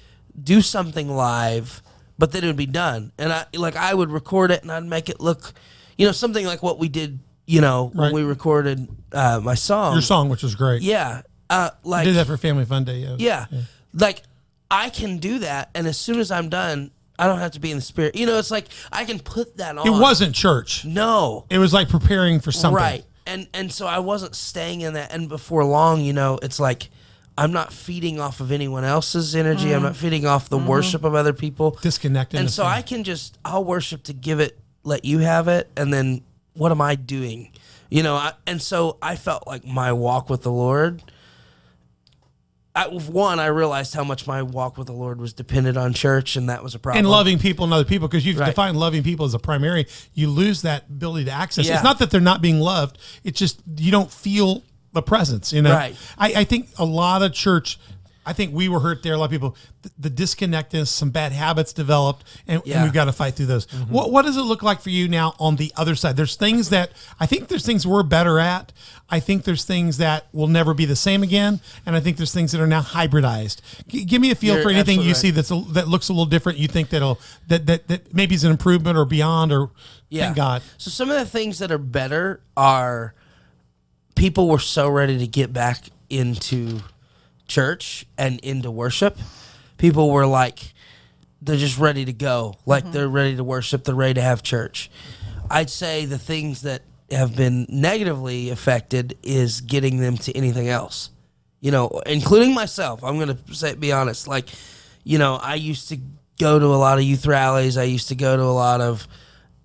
do something live but then it would be done. And i like i would record it and i'd make it look you know something like what we did you know when we recorded uh, my song Your song, which was great. yeah uh, I like did that for Family Fun Day. Yeah. yeah. Like I can do that and as soon as I'm done, I don't have to be in the spirit. You know, it's like I can put that on. It wasn't church. No. It was like preparing for something. Right. And and so I wasn't staying in that and before long, you know, it's like I'm not feeding off of anyone else's energy. I'm not feeding off the worship of other people. Disconnected. And so I can just I'll worship to give it, let you have it, and then what am I doing? You know, I, and so I felt like my walk with the Lord. I, one, I realized how much my walk with the Lord was dependent on church, and that was a problem. and loving people and other people because you've Right. defined loving people as a primary you lose that ability to access Yeah. it's not that they're not being loved it's just you don't feel the presence you know Right. I, I think a lot of church i think we were hurt there a lot of people. The, the disconnectedness some bad habits developed and, and Yeah. Mm-hmm. we've got to fight through those. What, what does it look like for you now on the other side? There's things that i think there's things we're better at. I think there's things that will never be the same again and i think there's things that are now hybridized. G- give me a feel You're for anything you see that's a, that looks a little different you think that'll that that, that maybe is an improvement or beyond or thank god. So some of the things that are better are people were so ready to get back into church and into worship. People were like they're just ready to go. Like mm-hmm. they're ready to worship, they're ready to have church. I'd say the things that have been negatively affected is getting them to anything else. You know, including myself. I'm going to say be honest. Like, you know, I used to go to a lot of youth rallies. I used to go to a lot of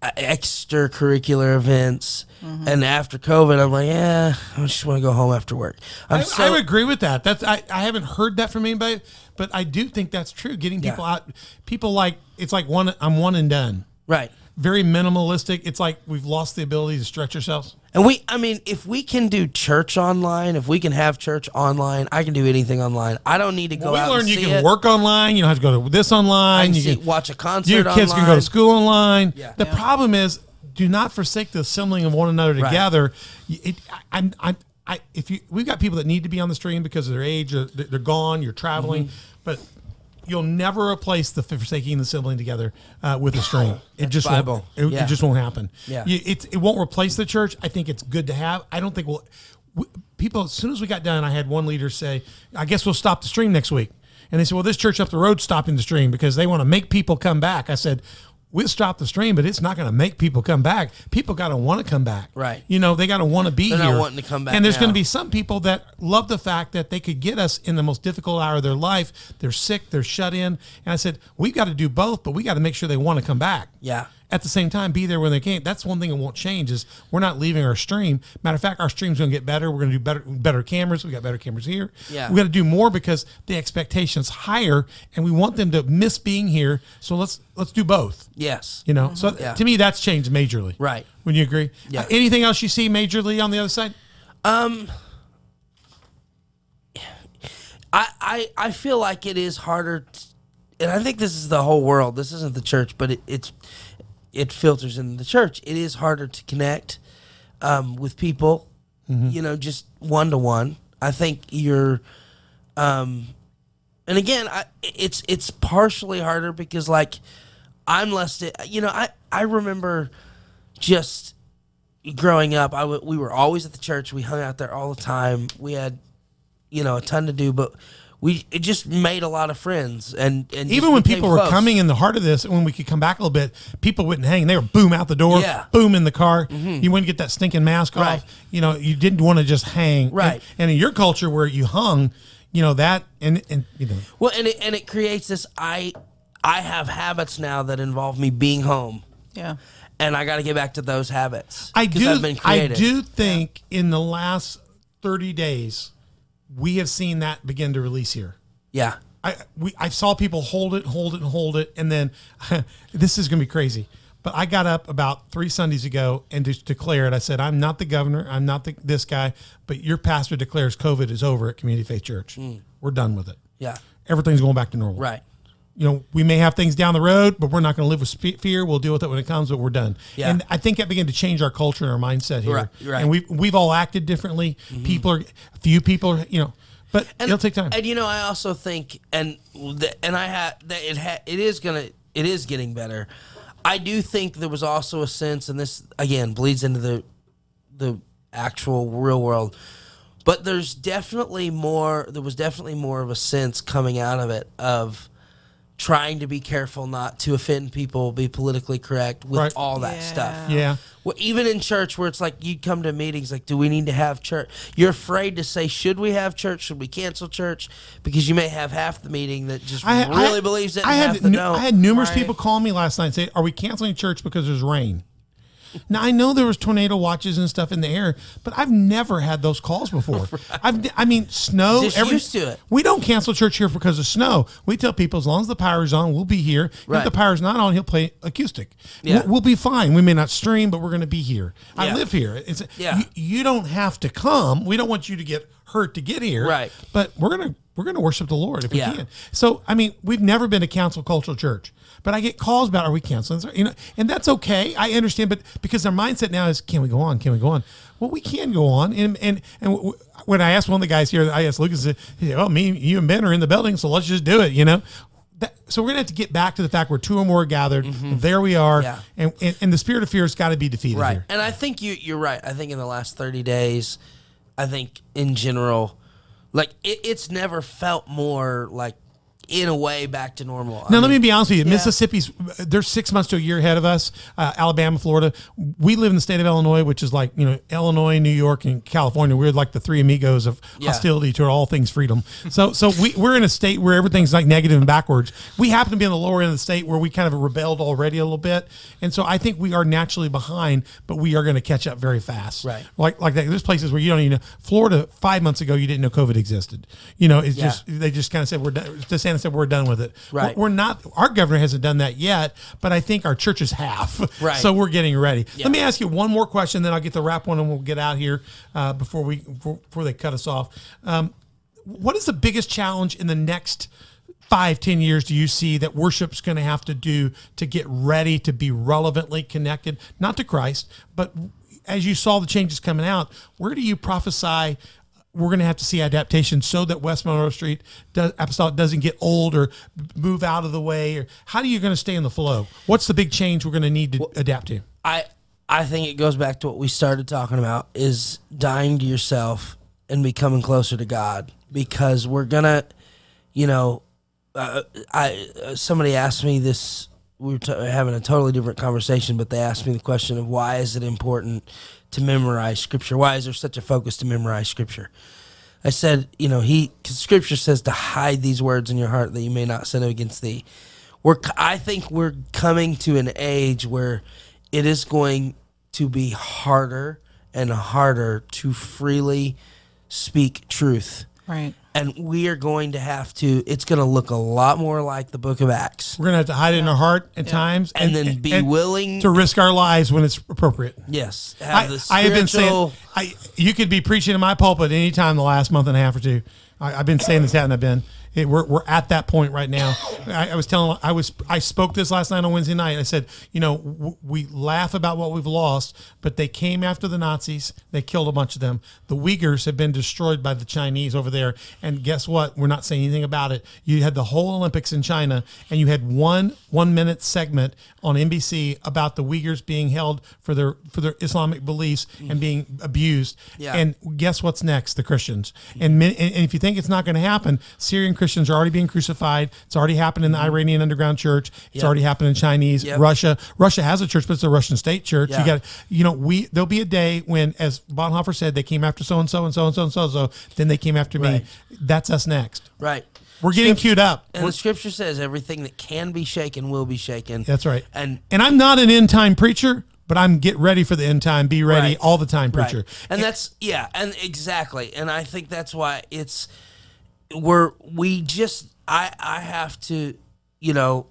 extracurricular events. Mm-hmm. And after COVID, I'm like, yeah, I just want to go home after work. I'm I, so I would agree with that. That's I, I haven't heard that from anybody, but I do think that's true. Getting people Yeah. out, people like it's like one. I'm one and done. right. Very minimalistic. It's like we've lost the ability to stretch ourselves. And we, I mean, if we can do church online, if we can have church online, I can do anything online. I don't need to go Well, we out learned and you can it. work online. You don't have to go to this I online. can You see- can watch a concert. your kids can go to school online. Yeah. The Yeah. problem is, do not forsake the assembling of one another Right. together. It, I, I'm, I'm, if you, we've got people that need to be on the stream because of their age, or they're they're gone. You're traveling, Mm-hmm. but you'll never replace the forsaking the sibling together uh, with a stream. It just Bible. Won't, it, Yeah. it just won't happen. Yeah. You- it, it won't replace the church. I think it's good to have. I don't think we'll. We, people, as soon as we got done, I had one leader say, "I guess we'll stop the stream next week." And they said, "Well, this church up the road stopping the stream because they want to make people come back." I said. We'll stop the stream, but it's not going to make people come back. People got to want to come back. Right. You know, they got to want to be They're here. wanting to come back And there's going to be some people that love the fact that they could get us in the most difficult hour of their life. They're sick, they're shut in. And I said, we've got to do both, but we got to make sure they want to come back Yeah. At the same time be there when they can't. That's one thing that won't change is we're not leaving our stream. Matter of fact, our stream's going to get better. We're going to do better better cameras. We got better cameras here. Yeah. We got to do more because the expectations higher, and we want them to miss being here. So let's let's do both. Yes. You know, so Yeah. to me that's changed majorly. Right. Would you agree? Yeah. Uh, anything else you see majorly on the other side? Um. I, I, I feel like it is harder, t- and I think this is the whole world. This isn't the church, but it, it's it filters in the church. It is harder to connect um, with people, you know, just one to one. I think you're, um, and again, I, it's it's partially harder because like I'm less, you know, I I remember just growing up. I w- we were always at the church. We hung out there all the time. We had you know a ton to do, but we it just made a lot of friends and and Even when people were close. coming in the heart of this, when we could come back a little bit, people wouldn't hang. They were boom out the door, Yeah. Mm-hmm. boom in the car. You wouldn't get that stinking mask Right. off. You know, you didn't want to just hang. Right. And, and in your culture where you hung, you know that, and and you know, Well, and it and it creates this. I I have habits now that involve me being home, Yeah. and I got to get back to those habits. I 'cause do. I've been I do think in the last thirty days, we have seen that begin to release here. Yeah. I we I saw people hold it, hold it, and hold it, and then this is gonna be crazy. But I got up about three Sundays ago and just declared. I said, "I'm not the governor. I'm not the, this guy, but your pastor declares COVID is over at Community Faith Church. Hmm. We're done with it. Yeah. Everything's going back to normal. Right. You know, we may have things down the road, but we're not going to live with fear. We'll deal with it when it comes, but we're done. Yeah. And I think that began to change our culture and our mindset here. Right, right. Mm-hmm. And we've we've all acted differently. People are, a few people are, you know, but it'll take time. And you know, I also think, and the, and I had that it ha, it is gonna it is getting better. I do think there was also a sense, and this again bleeds into the the actual real world, but there's definitely more. There was definitely more of a sense coming out of it of trying to be careful not to offend people, be politically correct with Right. all that Yeah. stuff. yeah. Well, even in church, where it's like you come to meetings, like, do we need to have church? You're afraid to say, should we have church? Should we cancel church? Because you may have half the meeting that just I, really I- believes it, I and had half that nu- don't. I had numerous Right. people call me last night and say, "Are we canceling church because there's rain?" Now I know there was tornado watches and stuff in the air, but I've never had those calls before. I've, I mean, snow. Just used to it. We don't cancel church here because of snow. We tell people as long as the power is on, we'll be here. If Right. the power's not on, he'll play acoustic. Yeah. We'll, we'll be fine. We may not stream, but we're going to be here. I live here. It's, Yeah. you, you don't have to come. We don't want you to get hurt to get here. Right. But we're gonna we're gonna worship the Lord if we Yeah. can. So I mean, we've never been a council cultural church, but I get calls about are we canceling? You know, and that's okay. I understand, but because their mindset now is, can we go on? Can we go on? Well, we can go on. And and and when I asked one of the guys here, I asked Lucas, he said, "Oh, me, you, and Ben are in the building, so let's just do it." You know. That, so we're gonna have to get back to the fact where two or more gathered. There we are, Mm-hmm. Yeah. and, and and the spirit of fear has got to be defeated right. here. And I think you you're right. I think in the last thirty days, I think in general, like it, it's never felt more like in a way back to normal. I Now, let mean, me be honest with you. Mississippi's, they're six months to a year ahead of us. Uh, Alabama, Florida. We live in the state of Illinois, which is like, you know, Illinois, New York, and California. We're like the three amigos of Yeah. hostility to all things freedom. So, so we, we're in a state where everything's like negative and backwards. We happen to be in the lower end of the state where we kind of rebelled already a little bit. And so I think we are naturally behind, but we are going to catch up very fast. Right. Like, like that. There's places where you don't even know. Florida, five months ago, you didn't know COVID existed. You know, it's Yeah. just, they just kind of said, we're done. DeSantis said, we're done with it. Right. We're not, our governor hasn't done that yet, but I think our churches have. Right. So we're getting ready. Yeah. Let me ask you one more question, then I'll get the wrap one and we'll get out here uh, before we before, before they cut us off. Um, what is the biggest challenge in the next five, ten years do you see that worship's going to have to do to get ready to be relevantly connected, not to Christ, but as you saw the changes coming out, where do you prophesy? We're going to have to see adaptation so that West Monroe Street does, Apostolic doesn't get old or move out of the way. Or how are you going to stay in the flow? What's the big change we're going to need to adapt to? I I think it goes back to what we started talking about is dying to yourself and becoming closer to God because we're gonna, you know, uh, I uh, somebody asked me this. We were t- having a totally different conversation, but they asked me the question of why is it important to memorize Scripture? Why is there such a focus to memorize Scripture? I said, you know, he Scripture says to hide these words in your heart that you may not sin against thee. We're, I think we're coming to an age where it is going to be harder and harder to freely speak truth. Right. And we are going to have to, it's going to look a lot more like the book of Acts. We're going to have to hide it in our heart at times, And then be willing- to risk our lives when it's appropriate. Yes. I, Have the I have been saying, I, you could be preaching in my pulpit anytime the last month and a half or two. I, I've been saying this, haven't I been? It, we're, we're at that point right now. I, I was telling, I was, I spoke this last night on Wednesday night. I said, you know, w- we laugh about what we've lost, but they came after the Nazis. They killed a bunch of them. The Uyghurs have been destroyed by the Chinese over there. And guess what? We're not saying anything about it. You had the whole Olympics in China, and you had one one minute segment on NBC about the Uyghurs being held for their for their Islamic beliefs and mm. being abused. Yeah. And guess what's next? The Christians. And, min- and and if you think it's not going to happen, Syrian Christians are already being crucified. It's already happened in the mm-hmm. Iranian underground church. It's Yep. already happened in Chinese. Yep. Russia. Russia has a church, but it's a Russian state church. Yeah. You got, you know, we there'll be a day when, as Bonhoeffer said, they came after so and so and so and so and so. So then they came after Right. me. That's us next. right. We're getting Scripture- queued up. And the scripture says everything that can be shaken will be shaken. That's right. And And I'm not an end time preacher, but I'm get ready for the end time, be ready Right. all the time Right. preacher. And that's yeah, and exactly. And I think that's why it's we're we just I I have to, you know,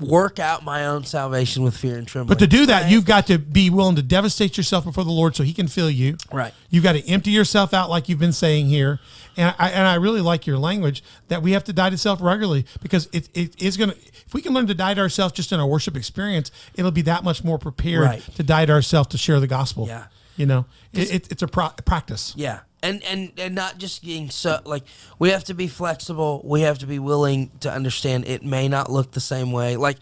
work out my own salvation with fear and trembling. But to do that, you've got to be willing to devastate yourself before the Lord so He can fill you. Right. You've got to empty yourself out, like you've been saying here. And I, and I really like your language that we have to die to self regularly because it, it is going to, if we can learn to die to ourselves just in our worship experience, it'll be that much more prepared Right. to die to ourselves to share the gospel. Yeah. You know, it, it, it's a pro- practice. Yeah. And, and and not just getting so like we have to be flexible. We have to be willing to understand it may not look the same way. Like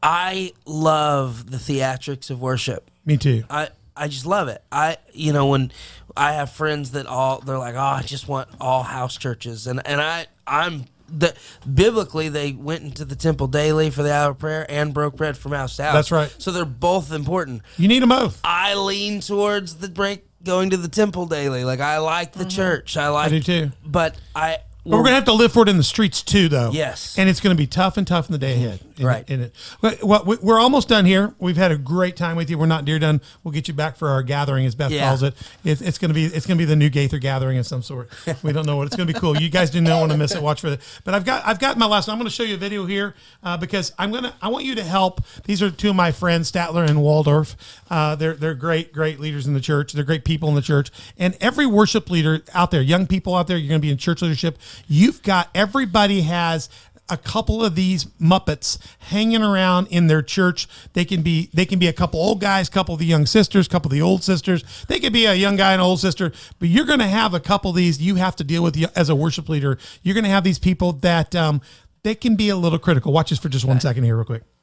I love the theatrics of worship. Me too. I I just love it. I you know when I have friends that all they're like, oh, I just want all house churches, and and I I'm the biblically they went into the temple daily for the hour of prayer and broke bread from house to house. That's right. So they're both important. You need them both. I lean towards the break going to the temple daily. Like I like the mm-hmm. church. I like. I do too. But I. But we're gonna have to live for it in the streets too, though. Yes. and it's gonna be tough and tough in the day ahead. In Right. In it. Well, we- we're almost done here. We've had a great time with you. We're not near done. We'll get you back for our gathering, as Beth Yeah. calls it. It's, it's gonna be it's gonna be the new Gaither gathering of some sort. We don't know what it's gonna be. Cool. You guys do not want to miss it. Watch for it. But I've got I've got my last. one. I'm gonna show you a video here uh, because I'm gonna I want you to help. These are two of my friends, Statler and Waldorf. Uh, they're they're great great leaders in the church. They're great people in the church. And every worship leader out there, young people out there, you're gonna be in church leadership. You've got everybody has a couple of these muppets hanging around in their church. They can be they can be a couple old guys a couple of the young sisters a couple of the old sisters. They could be a young guy and an old sister but you're going to have a couple of these you have to deal with as a worship leader. You're going to have these people that um, they can be a little critical. Watch this for just one second here real quick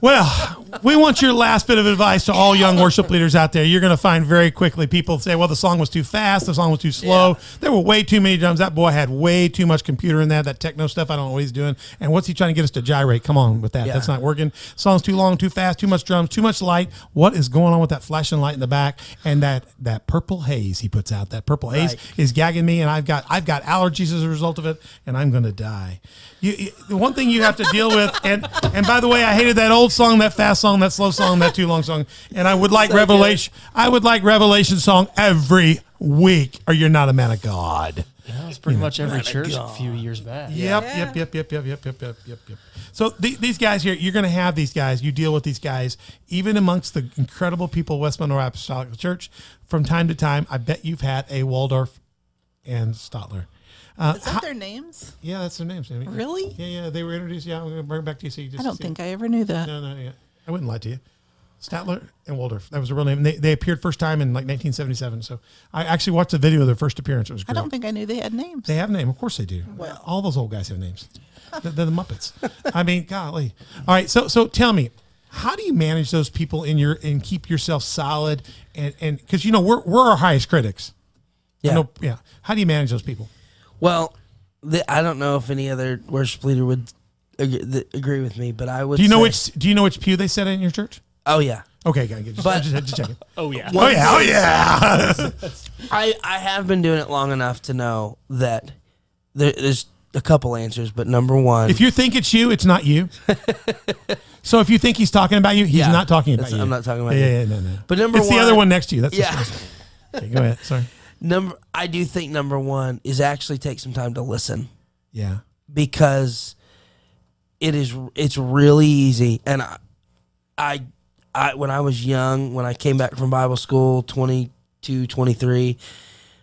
Well, we want your last bit of advice to all young worship leaders out there. You're going to find very quickly people say, well, the song was too fast, the song was too slow. There were way too many drums. That boy had way too much computer in that, that techno stuff. I don't know what he's doing. And what's he trying to get us to gyrate? Come on with that. Yeah. That's not working. Song's too long, too fast, too much drums, too much light. What is going on with that flashing light in the back and that that purple haze he puts out? That purple haze Right. is gagging me, and I've got I've got allergies as a result of it, and I'm going to die. You, you, the one thing you have to deal with, and and by the way, I hated that old song, that fast song, that slow song, that too long song, and I would like Revelation. I would like Revelation song every week, or you're not a man of God. That was pretty much every church a few years back. Yep, yep, yep, yep, yep, yep, yep, yep, yep, yep. So the, these guys here, you're going to have these guys. You deal with these guys, even amongst the incredible people of West Monroe Apostolic Church. From time to time, I bet you've had a Waldorf and Statler. Uh, Is that their names? yeah, that's their names. Really? Yeah, yeah. They were introduced. Yeah, I'm going to bring it back to you. So you just I don't see think it. I ever knew that. No, no, yeah. I wouldn't lie to you. Statler and Waldorf. That was a real name. And They, they appeared first time in like 1977. So I actually watched the video of their first appearance. It was I don't think I knew they had names. They have a name. Of course they do. Well. All those old guys have names. They're, they're the Muppets. I mean, golly. All right. So, so tell me, how do you manage those people in your and keep yourself solid and and because you know we're we're our highest critics. Yeah. No, yeah. How do you manage those people? Well, the, I don't know if any other worship leader would agree, th- agree with me, but I would. Do you know say- which Do you know which pew they set in your church? Oh yeah, Okay, got just, But- just, just checking. Oh yeah. Oh yeah, oh yeah. I I have been doing it long enough to know that there, there's a couple answers, but number one, if you think it's you, it's not you. so if you think he's talking about you, he's Yeah, not talking about that's- you. I'm not talking about yeah, you. Yeah, yeah, no, no. But number it's the other one- one next to you. That's yeah. Okay, go ahead. Sorry. Number I do think number one is actually take some time to listen Yeah. because it is it's really easy and I, I I when I was young when I came back from Bible school 22 23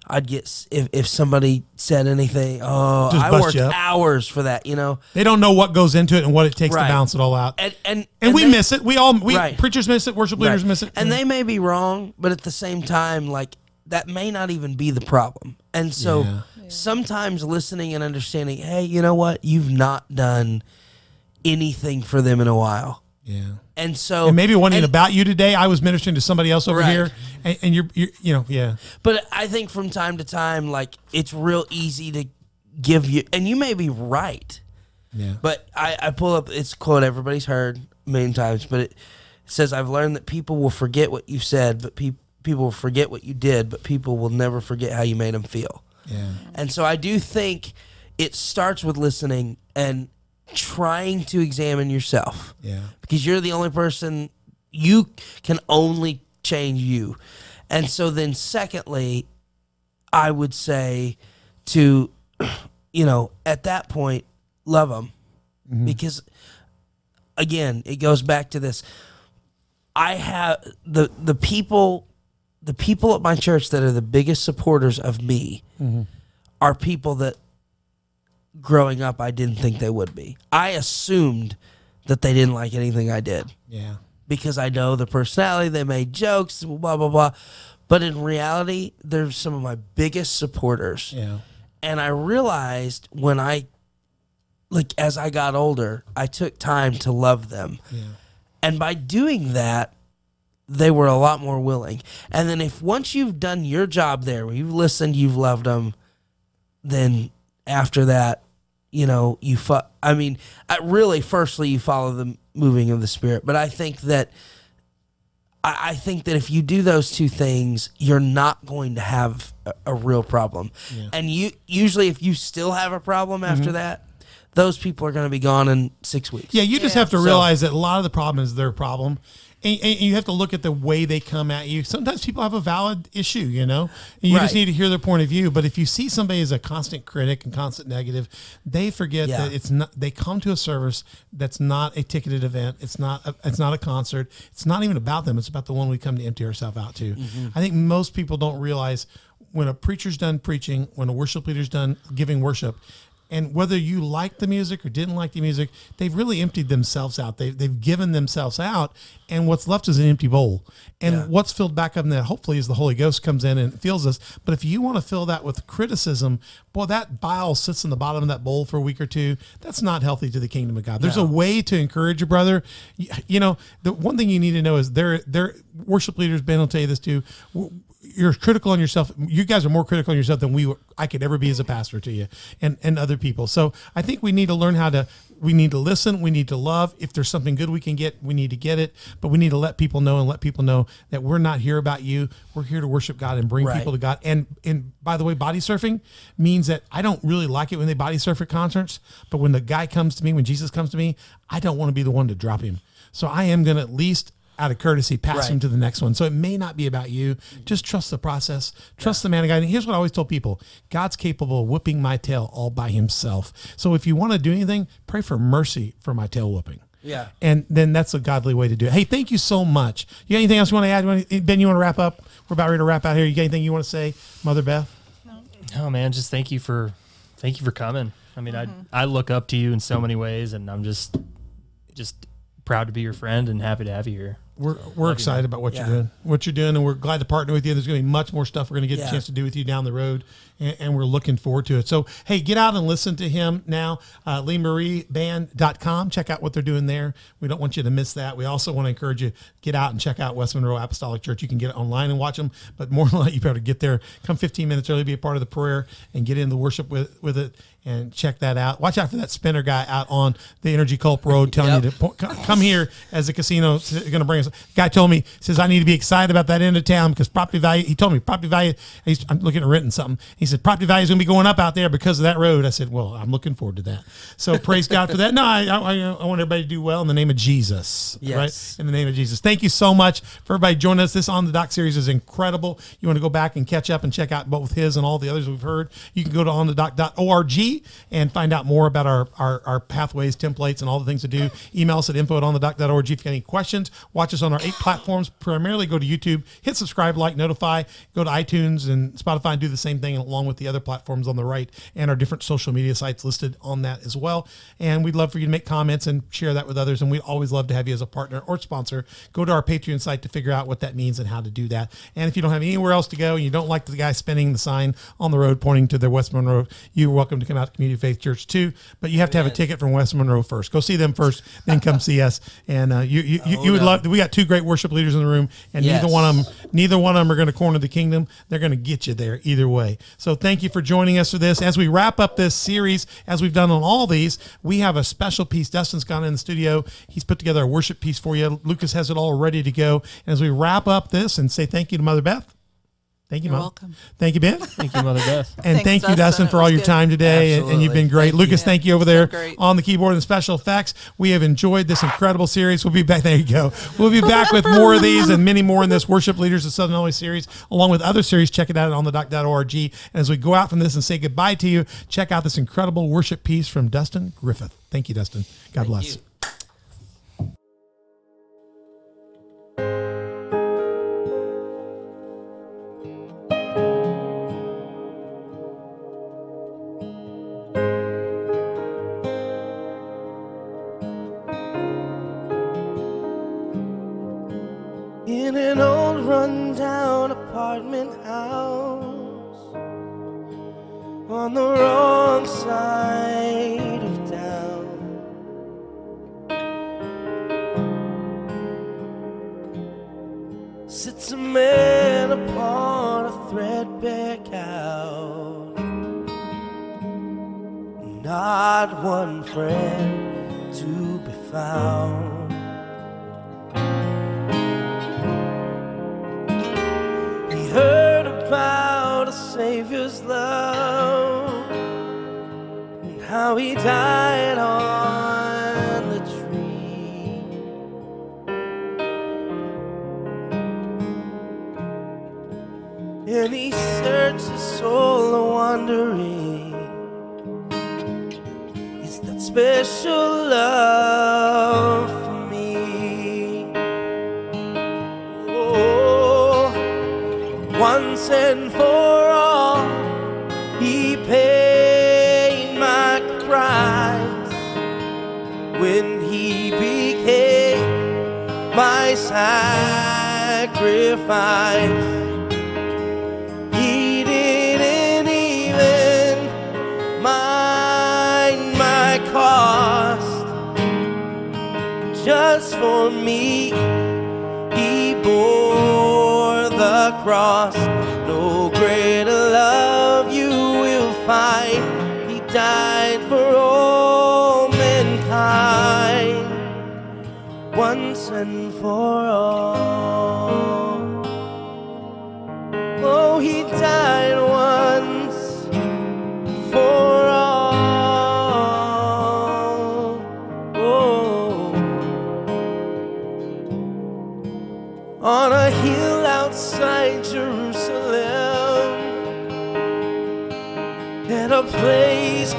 I'd get if, if somebody said anything oh Just I worked hours for that you know They don't know what goes into it and what it takes Right. to balance it all out. and and And, we they- miss it. We all we Right. preachers miss it. Worship leaders Right. miss it. And they may be wrong, but at the same time, like that may not even be the problem. And so Yeah. sometimes listening and understanding, hey, you know what? You've not done anything for them in a while. yeah. And so And maybe one and- about you today. I was ministering to somebody else over Right. here, and, and you're, you're, you know, yeah, But I think from time to time, like it's real easy to give you, and you may be right. yeah, But I, I pull up it's quote everybody's heard a million times, but it says, "I've learned that people will forget what you said, but pe- people will forget what you did, but people will never forget how you made them feel." yeah, And so I do think it starts with listening and trying to examine yourself. Yeah, because you're the only person you can only change you. And so then secondly, I would say to you know, at that point love them mm-hmm. because again, it goes back to this. I have the the people the people at my church that are the biggest supporters of me mm-hmm. are people that growing up I didn't think they would be. I assumed that they didn't like anything I did yeah, because I know the personality, they made jokes, blah blah blah. But in reality, they're some of my biggest supporters. yeah, And I realized when I like as I got older, I took time to love them. yeah, And by doing that, they were a lot more willing. And then if once you've done your job there, you've listened, you've loved them, then after that, you know, you fo- I mean, I, really firstly you follow the moving of the spirit, but I think that I, I think that if you do those two things, you're not going to have a, a real problem. And you usually if you still have a problem after mm-hmm. that, those people are going to be gone in 6 weeks. yeah. You just Yeah. have to So- realize that a lot of the problem is their problem. And, and you have to look at the way they come at you. Sometimes people have a valid issue, you know, and you just need to hear their point of view. But if you see somebody as a constant critic and constant negative, they forget Yeah. that it's not. They come to a service that's not a ticketed event. It's not. A, it's not a concert. It's not even about them. It's about the one we come to empty ourselves out to. Mm-hmm. I think most people don't realize when a preacher's done preaching, when a worship leader's done giving worship, And whether you like the music or didn't like the music, they've really emptied themselves out. They've, they've given themselves out, and what's left is an empty bowl. And what's filled back up in that, hopefully, is the Holy Ghost comes in and fills us. But if you want to fill that with criticism, boy, that bile sits in the bottom of that bowl for a week or two. That's not healthy to the kingdom of God. There's a way to encourage your brother. You, you know, the one thing you need to know is there, there, worship leaders, Ben will tell you this too. You're critical on yourself. You guys are more critical on yourself than we were- I could ever be as a pastor to you and and other people. So I think we need to learn how to we need to listen, we need to love. If there's something good we can get, we need to get it, but we need to let people know and let people know that we're not here about you. We're here to worship God and bring Right. people to God. And and by the way, body surfing means that I don't really like it when they body surf at concerts, but when the guy comes to me, when Jesus comes to me, I don't want to be the one to drop him. So I am going to at least out of courtesy pass Right. him to the next one. So it may not be about you. Just trust the process. Trust the man of God. And here's what I always tell people: God's capable of whipping my tail all by himself. So if you want to do anything, pray for mercy for my tail whooping. Yeah. And then that's a godly way to do it. Hey, thank you so much. You got anything else you want to add? You wanna- Ben, you want to wrap up? We're about ready to wrap out here. You got anything you want to say, Mother Beth? No. Oh man, just thank you for thank you for coming. I mean, I mm-hmm. I look up to you in so many ways, and I'm just just proud to be your friend and happy to have you here. We're, we're excited about what Yeah. you're doing, what you're doing, and we're glad to partner with you. There's going to be much more stuff we're going to get Yeah. a chance to do with you down the road, and, and we're looking forward to it. So, hey, get out and listen to him now. Uh, LeeMarieBand.com. Check out what they're doing there. We don't want you to miss that. We also want to encourage you get out and check out West Monroe Apostolic Church. You can get it online and watch them, but more than that, you better get there. Come 15 minutes early, be a part of the prayer, and get in the worship with with it. And check that out. Watch out for that spinner guy out on the Energy Culp Road telling you to po- come here as the casino is going to bring us. Guy told me says I need to be excited about that end of town because property value. He told me property value. he's- I'm looking at renting something. He said property value is going to be going up out there because of that road. I said, well, I'm looking forward to that. So praise God for that. No, I, I, I want everybody to do well in the name of Jesus. Yes. Right in the name of Jesus. Thank you so much for everybody joining us. This on the Dock series is incredible. You want to go back and catch up and check out both his and all the others we've heard. You can go to onthedock.org and find out more about our, our, our pathways, templates, and all the things to do. Email us at info at onthedock.org if you got any questions. Watch us on our eight platforms. Primarily go to YouTube, hit subscribe, like, notify, go to iTunes and Spotify and do the same thing along with the other platforms on the right and our different social media sites listed on that as well. And we'd love for you to make comments and share that with others. And we'd always love to have you as a partner or sponsor. Go to our Patreon site to figure out what that means and how to do that. And if you don't have anywhere else to go and you don't like the guy spinning the sign on the road pointing to the West Monroe, you're welcome to come to Community Faith Church too. But you have to have a ticket from West Monroe first. Go see them first, then come see us. And uh, you you, you, you would love. We got two great worship leaders in the room, and neither one of them neither one of them are going to corner the kingdom. They're going to get you there either way. So thank you for joining us for this. As we wrap up this series, as we've done on all these, we have a special piece. Dustin's gone in the studio. He's put together a worship piece for you. Lucas has it all ready to go. And as we wrap up this and say thank you to Mother Beth. Thank you, You're Mom. welcome. Thank you, Ben. Thank you, Mother Beth. And Thanks, thank you, Dustin. Dustin, for all your good. time today. And- And you've been great. Thank Lucas, you. thank you over there great. on the keyboard and special effects. We have enjoyed this incredible series. We'll be back. There you go. We'll be back with more of these and many more in this Worship Leaders of Southern Illinois series, along with other series. Check it out on the dock.org. And as we go out from this and say goodbye to you, check out this incredible worship piece from Dustin Griffith. Thank you, Dustin. God bless. you. for me. He bore the cross. No greater love you will find. He died for all mankind once and for all.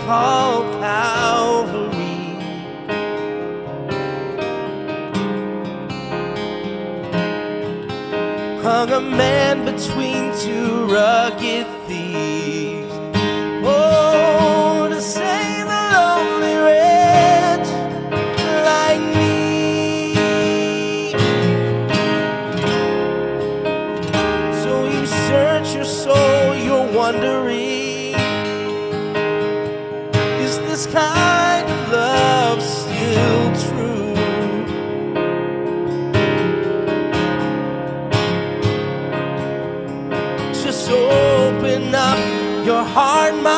call Calvary. Hung a man between two rugged heart, my